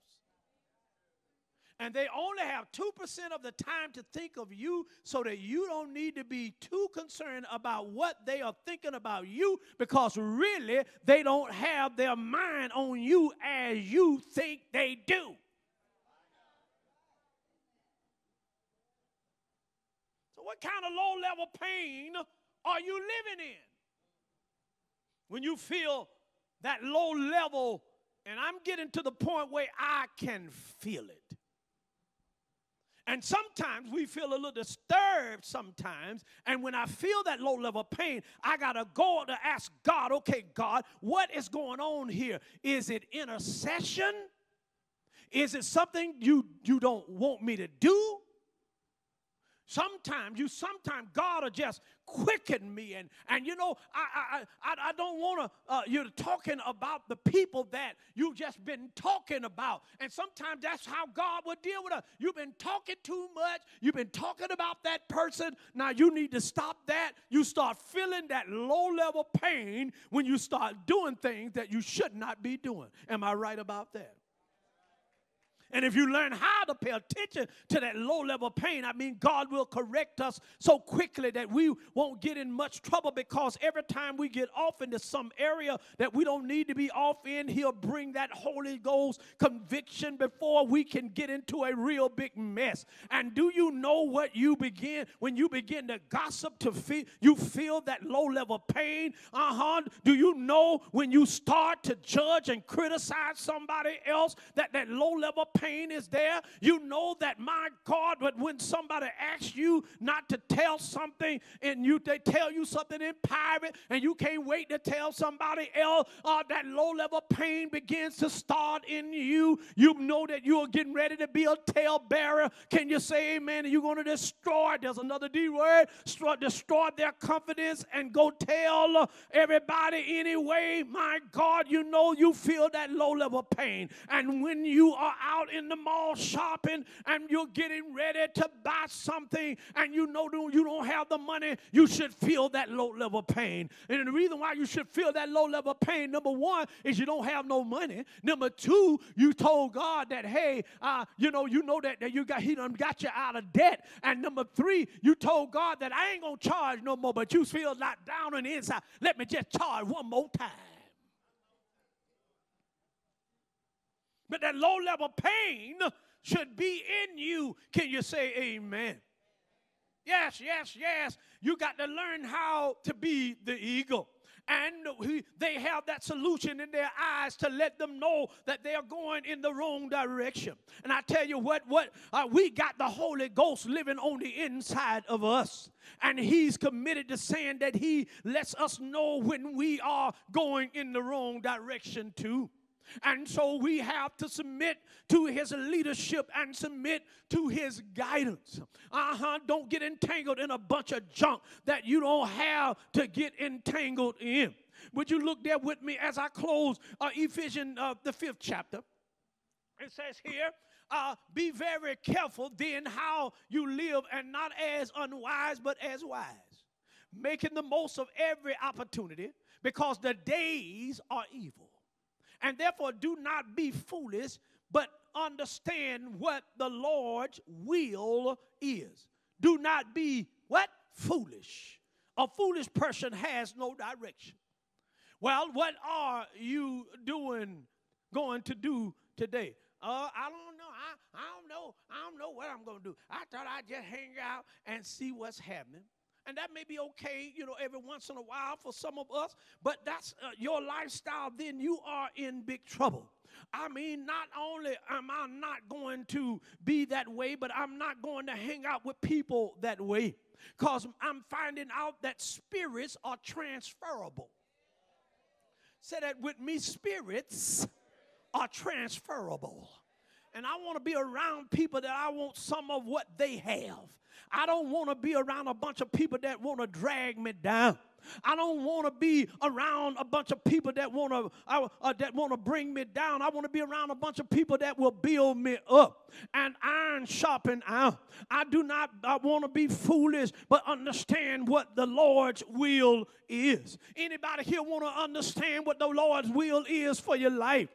And they only have 2% of the time to think of you so that you don't need to be too concerned about what they are thinking about you because really they don't have their mind on you as you think they do. So, what kind of low level pain are you living in? When you feel that low level, and I'm getting to the point where I can feel it. And sometimes we feel a little disturbed sometimes. And when I feel that low level pain, I got to go to ask God, okay, God, what is going on here? Is it intercession? Is it something you, you don't want me to do? Sometimes you, sometimes God will just quicken me, and and you know I I I, I don't want to. Uh, you're talking about the people that you've just been talking about, and sometimes that's how God will deal with us. You've been talking too much. You've been talking about that person. Now you need to stop that. You start feeling that low level pain when you start doing things that you should not be doing. Am I right about that? And if you learn how to pay attention to that low level pain, I mean, God will correct us so quickly that we won't get in much trouble because every time we get off into some area that we don't need to be off in, He'll bring that Holy Ghost conviction before we can get into a real big mess. And do you know what you begin when you begin to gossip to feel you feel that low level pain? Uh huh. Do you know when you start to judge and criticize somebody else that that low level pain is there. You know that, my God, but when somebody asks you not to tell something and you they tell you something in private and you can't wait to tell somebody else, uh, that low level pain begins to start in you. You know that you are getting ready to be a talebearer. Can you say amen? And you're going to destroy, there's another D word, destroy their confidence and go tell everybody anyway. My God, you know you feel that low level pain. And when you are out out in the mall shopping and you're getting ready to buy something and you know you don't have the money, you should feel that low level pain. And the reason why you should feel that low level pain, number one, is you don't have no money. Number two, you told God that, hey, uh, you know, you know that, that you got he done got you out of debt. And number three, you told God that I ain't gonna charge no more, but you feel like down on the inside. Let me just charge one more time. But that low level pain should be in you. Can you say amen? Yes, yes, yes. You got to learn how to be the eagle. and he, they have that solution in their eyes to let them know that they are going in the wrong direction. And I tell you what, what uh, we got the Holy Ghost living on the inside of us, and He's committed to saying that He lets us know when we are going in the wrong direction too. And so we have to submit to his leadership and submit to his guidance. Uh huh. Don't get entangled in a bunch of junk that you don't have to get entangled in. Would you look there with me as I close uh, Ephesians, uh, the fifth chapter? It says here, uh, be very careful then how you live and not as unwise but as wise, making the most of every opportunity because the days are evil. And therefore, do not be foolish, but understand what the Lord's will is. Do not be what? Foolish. A foolish person has no direction. Well, what are you doing, going to do today? Uh, I don't know. I, I don't know. I don't know what I'm going to do. I thought I'd just hang out and see what's happening. And that may be okay, you know, every once in a while for some of us, but that's uh, your lifestyle, then you are in big trouble. I mean, not only am I not going to be that way, but I'm not going to hang out with people that way because I'm finding out that spirits are transferable. Say that with me spirits are transferable. And I want to be around people that I want some of what they have. I don't want to be around a bunch of people that want to drag me down. I don't want to be around a bunch of people that want to uh, uh, that want to bring me down. I want to be around a bunch of people that will build me up. And iron sharpen. I do not I want to be foolish, but understand what the Lord's will is. Anybody here want to understand what the Lord's will is for your life?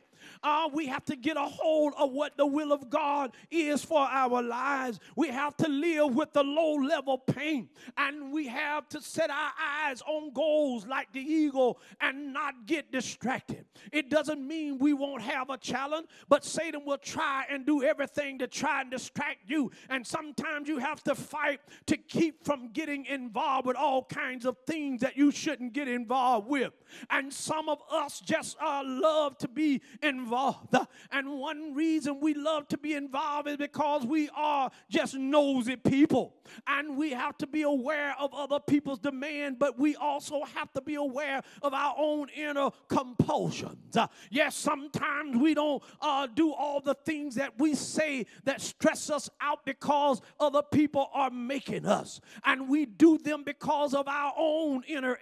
Uh, we have to get a hold of what the will of God is for our lives. We have to live with the low level pain. And we have to set our eyes on goals like the eagle and not get distracted. It doesn't mean we won't have a challenge, but Satan will try and do everything to try and distract you. And sometimes you have to fight to keep from getting involved with all kinds of things that you shouldn't get involved with. And some of us just uh, love to be involved involved. And one reason we love to be involved is because we are just nosy people. And we have to be aware of other people's demand, but we also have to be aware of our own inner compulsions. Uh, yes, sometimes we don't uh, do all the things that we say that stress us out because other people are making us. And we do them because of our own inner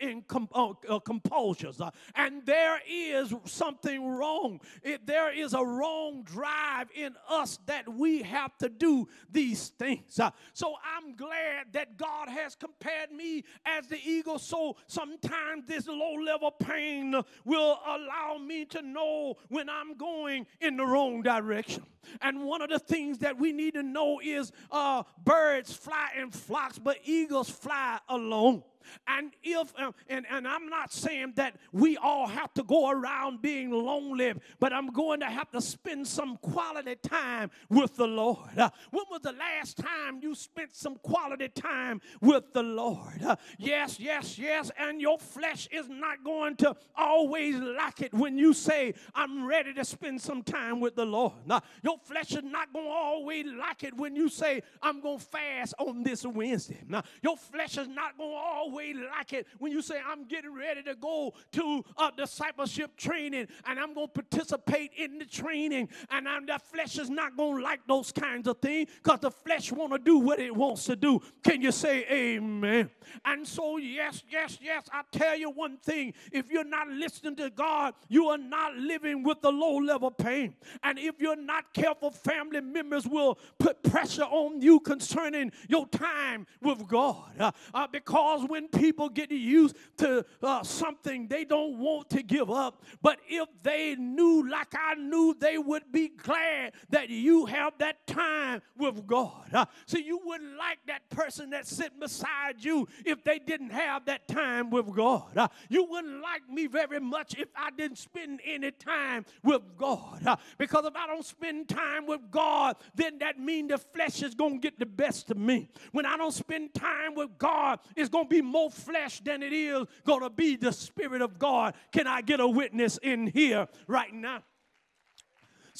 uh, uh compulsions. Uh, and there is something wrong. There is a wrong drive in us that we have to do these things. Uh, so I'm glad that God has compared me as the eagle. So sometimes this low level pain will allow me to know when I'm going in the wrong direction. And one of the things that we need to know is uh, birds fly in flocks, but eagles fly alone. And if uh, and, and I'm not saying that we all have to go around being lonely, but I'm going to have to spend some quality time with the Lord. Uh, when was the last time you spent some quality time with the Lord? Uh, yes, yes, yes. And your flesh is not going to always like it when you say, I'm ready to spend some time with the Lord. Now, your flesh is not going to always like it when you say, I'm going to fast on this Wednesday. Now, your flesh is not going to always way like it when you say, I'm getting ready to go to a discipleship training and I'm going to participate in the training. And I'm, the flesh is not going to like those kinds of things because the flesh want to do what it wants to do. Can you say amen? And so, yes, yes, yes, I tell you one thing. If you're not listening to God, you are not living with the low level pain. And if you're not careful, family members will put pressure on you concerning your time with God. Uh, uh, because when people get used to uh, something they don't want to give up. But if they knew, like I knew, they would be glad that you have that time with God. Uh, so you wouldn't like that person that's sitting beside you if they didn't have that time with God. Uh, you wouldn't like me very much if I didn't spend any time with God. Uh, because if I don't spend time with God, then that means the flesh is going to get the best of me. When I don't spend time with God, it's going to be more flesh than it is going to be the Spirit of God. Can I get a witness in here right now?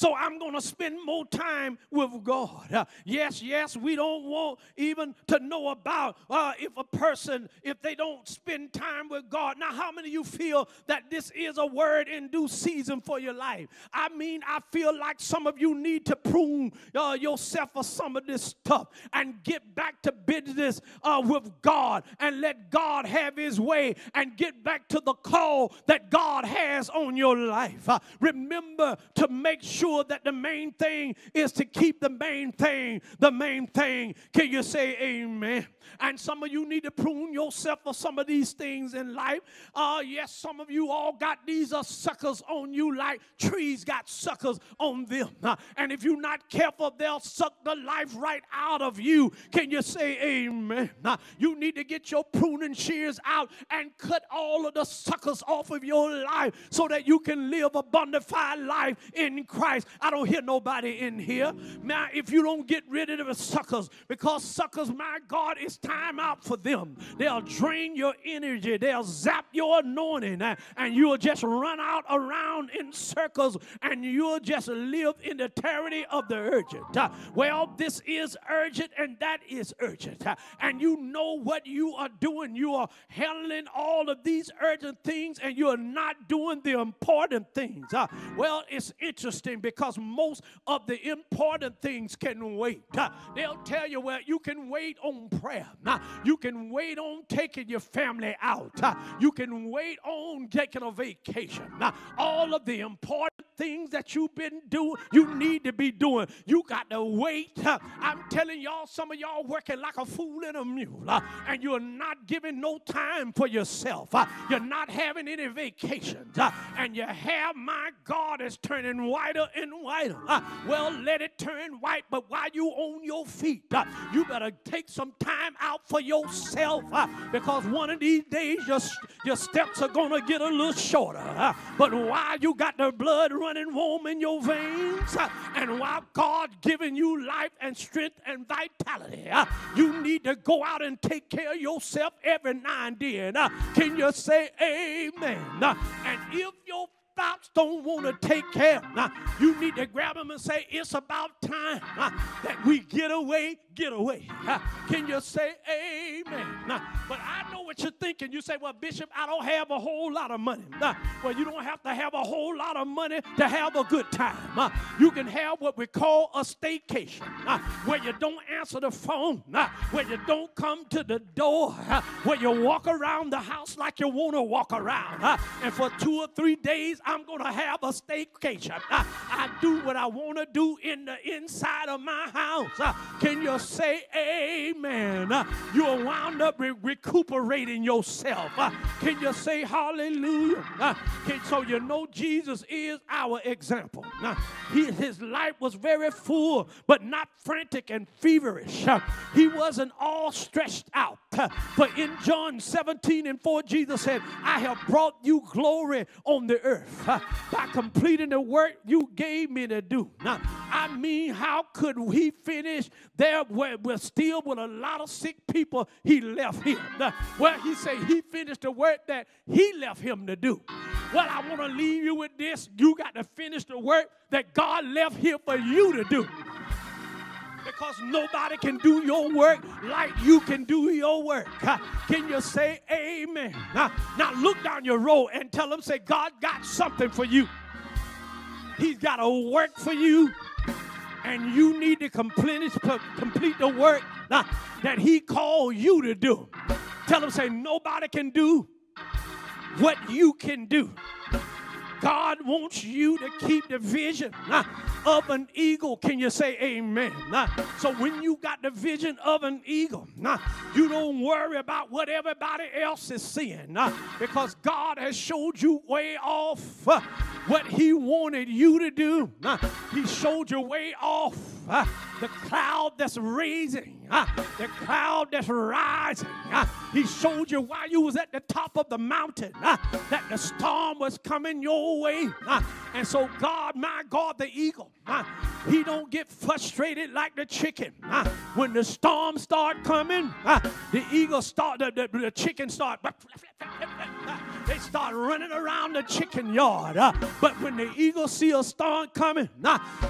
So I'm going to spend more time with God. Uh, yes, yes, we don't want even to know about uh, if a person, if they don't spend time with God. Now, how many of you feel that this is a word in due season for your life? I mean, I feel like some of you need to prune uh, yourself for some of this stuff and get back to business uh, with God and let God have his way and get back to the call that God has on your life. Uh, remember to make sure sure that the main thing is to keep the main thing the main thing. Can you say amen? And some of you need to prune yourself for some of these things in life. Uh, yes, some of you all got these uh, suckers on you like trees got suckers on them. Uh, and if you're not careful, they'll suck the life right out of you. Can you say amen? Uh, you need to get your pruning shears out and cut all of the suckers off of your life so that you can live a bonafide life in Christ. I don't hear nobody in here. Now, if you don't get rid of the suckers, because suckers, my God, it's time out for them. They'll drain your energy, they'll zap your anointing, and you'll just run out around in circles and you'll just live in the tyranny of the urgent. Uh, well, this is urgent and that is urgent. Uh, and you know what you are doing. You are handling all of these urgent things and you're not doing the important things. Uh, well, it's interesting because most of the important things can wait. They'll tell you, well, you can wait on prayer. You can wait on taking your family out. You can wait on taking a vacation. All of the important things that you've been doing, you need to be doing. You got to wait. I'm telling y'all, some of y'all working like a fool in a mule, and you're not giving no time for yourself. You're not having any vacations, and your hair, my God, is turning whiter and whiter. Well, let it turn white, but while you on your feet, you better take some time out for yourself because one of these days your, your steps are going to get a little shorter. But while you got the blood running warm in your veins and while God giving you life and strength and vitality, you need to go out and take care of yourself every now and then. Can you say amen? And if your spouse don't want to take care, you need to grab them and say, It's about time that we get away, get away. Can you say amen? But I know what you're thinking. You say, Well, Bishop, I don't have a whole lot of money. well, you don't have to have a whole lot of money to have a good time. you can have what we call a staycation, where you don't answer the phone, where you don't come to the door, where you walk around the house like you want to walk around. and for two or three days, I'm going to have a staycation. I, do what I want to do in the inside of my house. Can you say amen? Uh, you're wound up re- recuperating yourself. Can you say hallelujah? Can, so you know Jesus is our example. He, his life was very full, but not frantic and feverish. He wasn't all stretched out. But in John 17 and 4, Jesus said, I have brought you glory on the earth by completing the work you gave me to do. Now, I mean, how could he finish there where we're still with a lot of sick people he left? Now, well, he said he finished the work that he left him to do. Well, I want to leave you with this. You got to finish the work that God left here for you to do because nobody can do your work like you can do your work. Can you say amen? Now look down your road and tell them, say, God got something for you. He's got a work for you, and you need to complete, complete the work that He called you to do. Tell them, say, nobody can do what you can do. God wants you to keep the vision uh, of an eagle. Can you say amen? Uh, so when you got the vision of an eagle, uh, you don't worry about what everybody else is seeing because God has showed you way off what he wanted you to do. He showed you way off uh, the cloud that's raising, uh, the cloud that's rising. Uh, he showed you while you was at the top of the mountain that the storm was coming your way. And so God, my God, the eagle, he don't get frustrated like the chicken. When the storm start coming, the eagle start, the, the, the chicken start, they start running around the chicken yard. But when the eagle see a storm coming,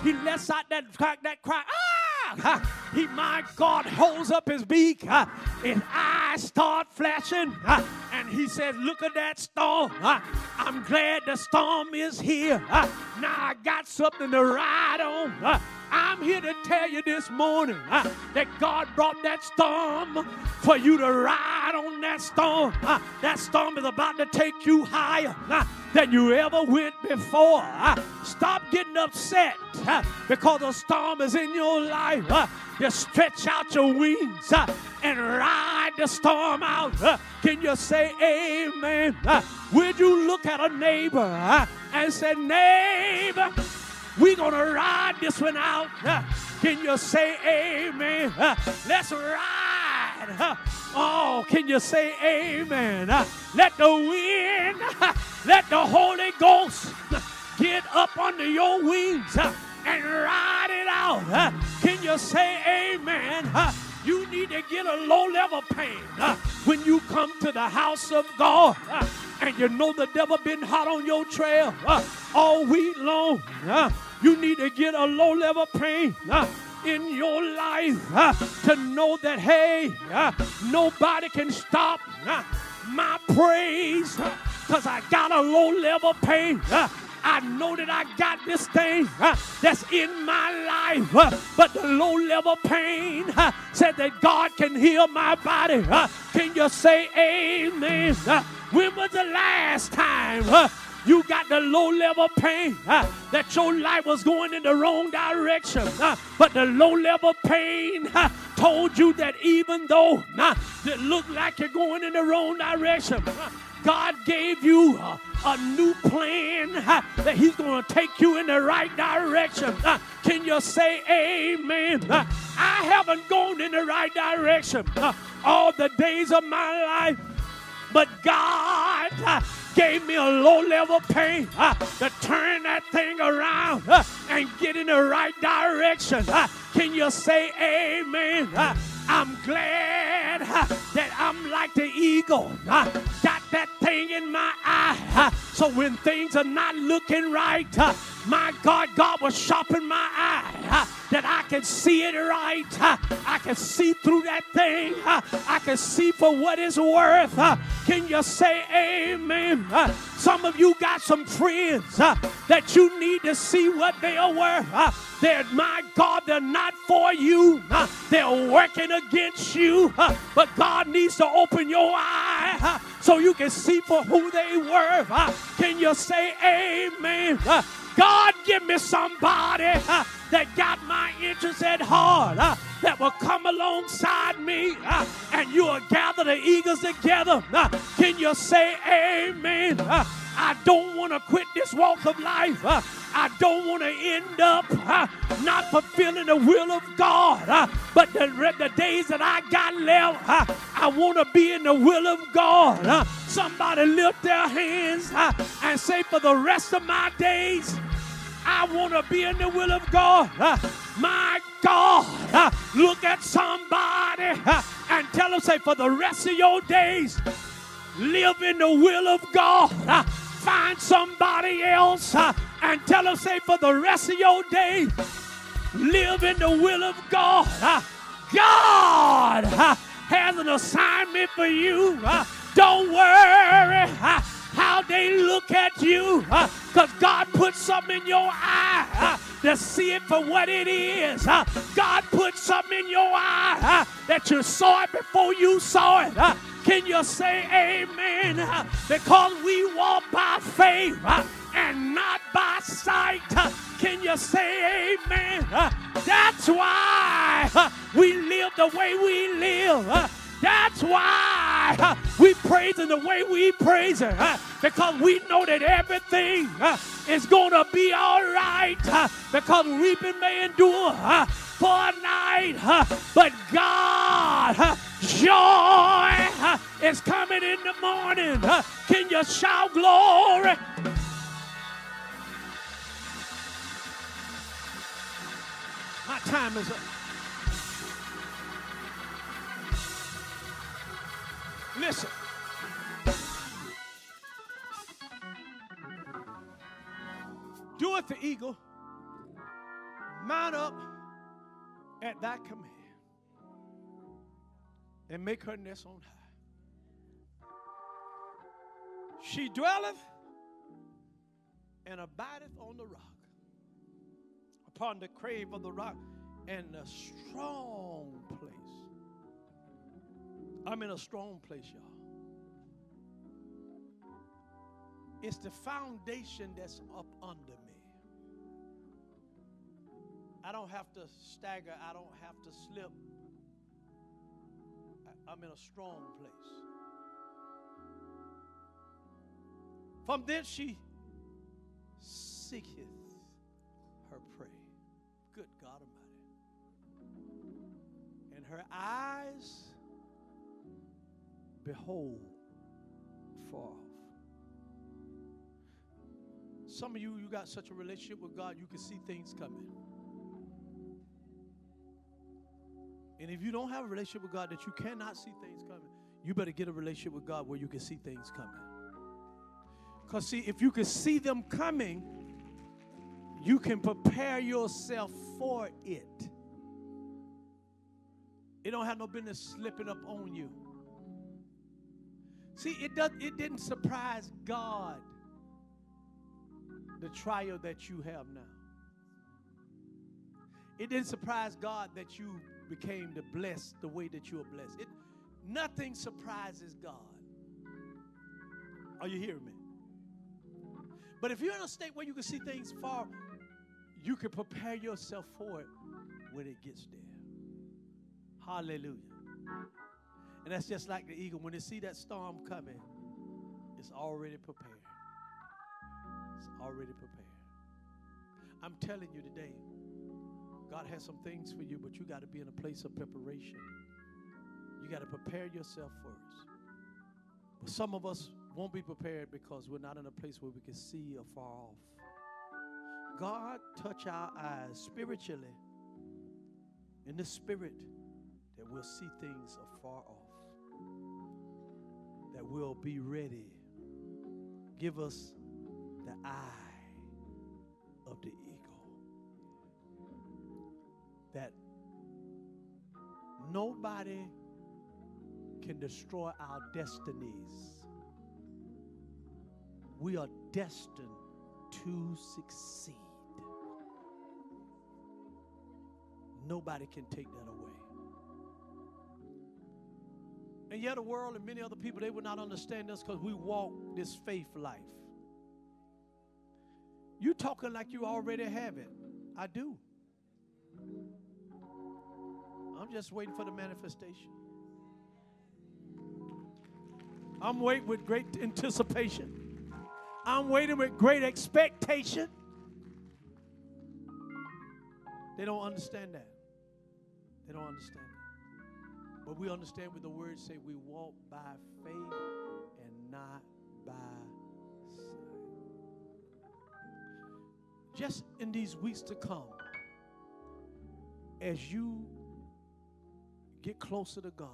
he lets out that, that cry, ah! He, my God, holds up his beak. Uh, his eyes start flashing. Uh, and he says, Look at that storm. Uh, I'm glad the storm is here. Now I got something to ride on. Uh, I'm here to tell you this morning uh, that God brought that storm for you to ride on that storm. Uh, that storm is about to take you higher uh, than you ever went before. Uh, stop getting upset uh, because a storm is in your life. Uh, just stretch out your wings and ride the storm out. can you say amen? would you look at a neighbor and say, neighbor, we're going to ride this one out. Uh, can you say amen? Uh, let's ride. Uh, oh, can you say amen? Let the wind, let the Holy Ghost get up under your wings and ride it out. Can you say amen? You need to get a low level pain when you come to the house of God and you know the devil been hot on your trail all week long. You need to get a low level pain uh, in your life uh, to know that, hey, uh, nobody can stop uh, my praise because uh, I got a low level pain. Uh, I know that I got this thing uh, that's in my life, uh, but the low level pain uh, said that God can heal my body. can you say amen? when was the last time you got the low level pain uh, that your life was going in the wrong direction. Uh, but the low level pain uh, told you that even though uh, it looked like you're going in the wrong direction, uh, God gave you uh, a new plan uh, that He's going to take you in the right direction. Uh, can you say amen? Uh, I haven't gone in the right direction all the days of my life, but God gave me a low level pain to turn that thing around and get in the right direction. Can you say amen? I'm glad that I'm like the eagle. Got that thing in my eye. so when things are not looking right, my God, God was sharpening my eye that I can see it right. I can see through that thing. I can see for what it's worth. Can you say amen? Some of you got some friends that you need to see what they are worth. They're, my God, they're not for you. They're working against you. But God needs to open your eye so you can see for who they were. Can you say amen? God, give me somebody uh, that got my interest at heart, uh, that will come alongside me, uh, and you will gather the eagles together. Uh, can you say amen? Uh, I don't want to quit this walk of life. Uh, I don't want to end up uh, not fulfilling the will of God. But the, the days that I got left, I want to be in the will of God. Somebody lift their hands and say, For the rest of my days, I want to be in the will of God. Uh, my God, uh, look at somebody uh, and tell them, say, for the rest of your days, live in the will of God. Uh, find somebody else uh, and tell them, say, for the rest of your days, live in the will of God. Uh, God has an assignment for you. don't worry they look at you because God put something in your eye to see it for what it is. God put something in your eye that you saw it before you saw it. Can you say amen? Because we walk by faith and not by sight. Can you say amen? That's why we live the way we live. That's why we praise in the way we praise her. because we know that everything uh, is going to be all right uh, because weeping may endure uh, for a night, uh, but God, uh, joy uh, is coming in the morning. Uh, Can you shout glory? My time is up. Listen. Do Doeth the eagle, mount up at thy command, and make her nest on high. She dwelleth and abideth on the rock, upon the crave of the rock, and the strong place. I'm in a strong place, y'all. It's the foundation that's up under me. I don't have to stagger, I don't have to slip. I'm in a strong place. From thence she seeketh her prey. Good God Almighty. And her eyes behold far off. Some of you, you got such a relationship with God, you can see things coming. And if you don't have a relationship with God that you cannot see things coming, you better get a relationship with God where you can see things coming. Because, see, if you can see them coming, you can prepare yourself for it. It don't have no business slipping up on you. See, it does it didn't surprise God the trial that you have now. It didn't surprise God that you became the blessed the way that you are blessed. It nothing surprises God. Are you hearing me? But if you're in a state where you can see things far, you can prepare yourself for it when it gets there. Hallelujah. And that's just like the eagle. When they see that storm coming, it's already prepared. It's already prepared. I'm telling you today, God has some things for you, but you got to be in a place of preparation. You got to prepare yourself first. But some of us won't be prepared because we're not in a place where we can see afar off. God touch our eyes spiritually in the spirit that we'll see things afar off, that we'll be ready. Give us the eye of the eagle, that nobody can destroy our destinies. We are destined to succeed. Nobody can take that away. And yet, the world and many other people, they will not understand us because we walk this faith life. You talking like you already have it. I do. I'm just waiting for the manifestation. I'm waiting with great anticipation. I'm waiting with great expectation. They don't understand that. They don't understand that. But we understand what the words say we walk by faith and not by sight. Just in these weeks to come, as you get closer to God,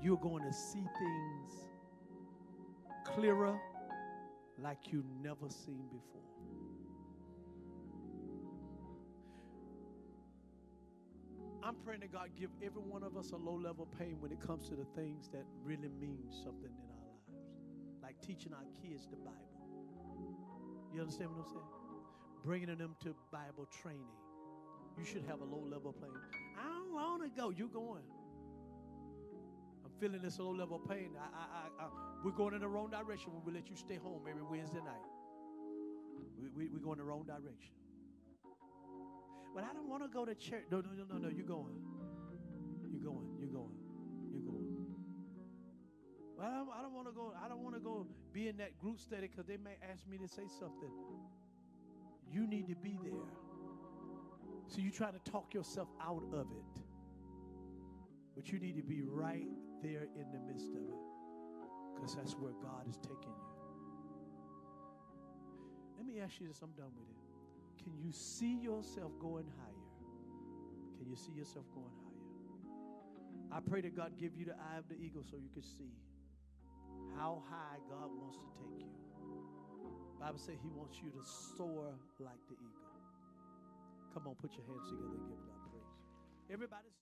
you're going to see things clearer like you've never seen before. I'm praying that God give every one of us a low level pain when it comes to the things that really mean something in our lives, like teaching our kids the Bible. You understand what I'm saying? Bringing them to Bible training. You should have a low level pain. I don't want to go. You're going. I'm feeling this low level pain. I, I, I, we're going in the wrong direction when we let you stay home every Wednesday night. We, we, we're going in the wrong direction. But I don't want to go to church. No, no, no, no, no. You're going. You're going. You're going. You're going. Well, I don't, I don't want to go. I don't want to go be in that group study because they may ask me to say something. You need to be there. So you try to talk yourself out of it, but you need to be right there in the midst of it, because that's where God is taking you. Let me ask you this. I'm done with it. Can you see yourself going higher? Can you see yourself going higher? I pray that God give you the eye of the eagle so you can see how high God wants to take you. Bible says he wants you to soar like the eagle. Come on, put your hands together and give God praise. Everybody's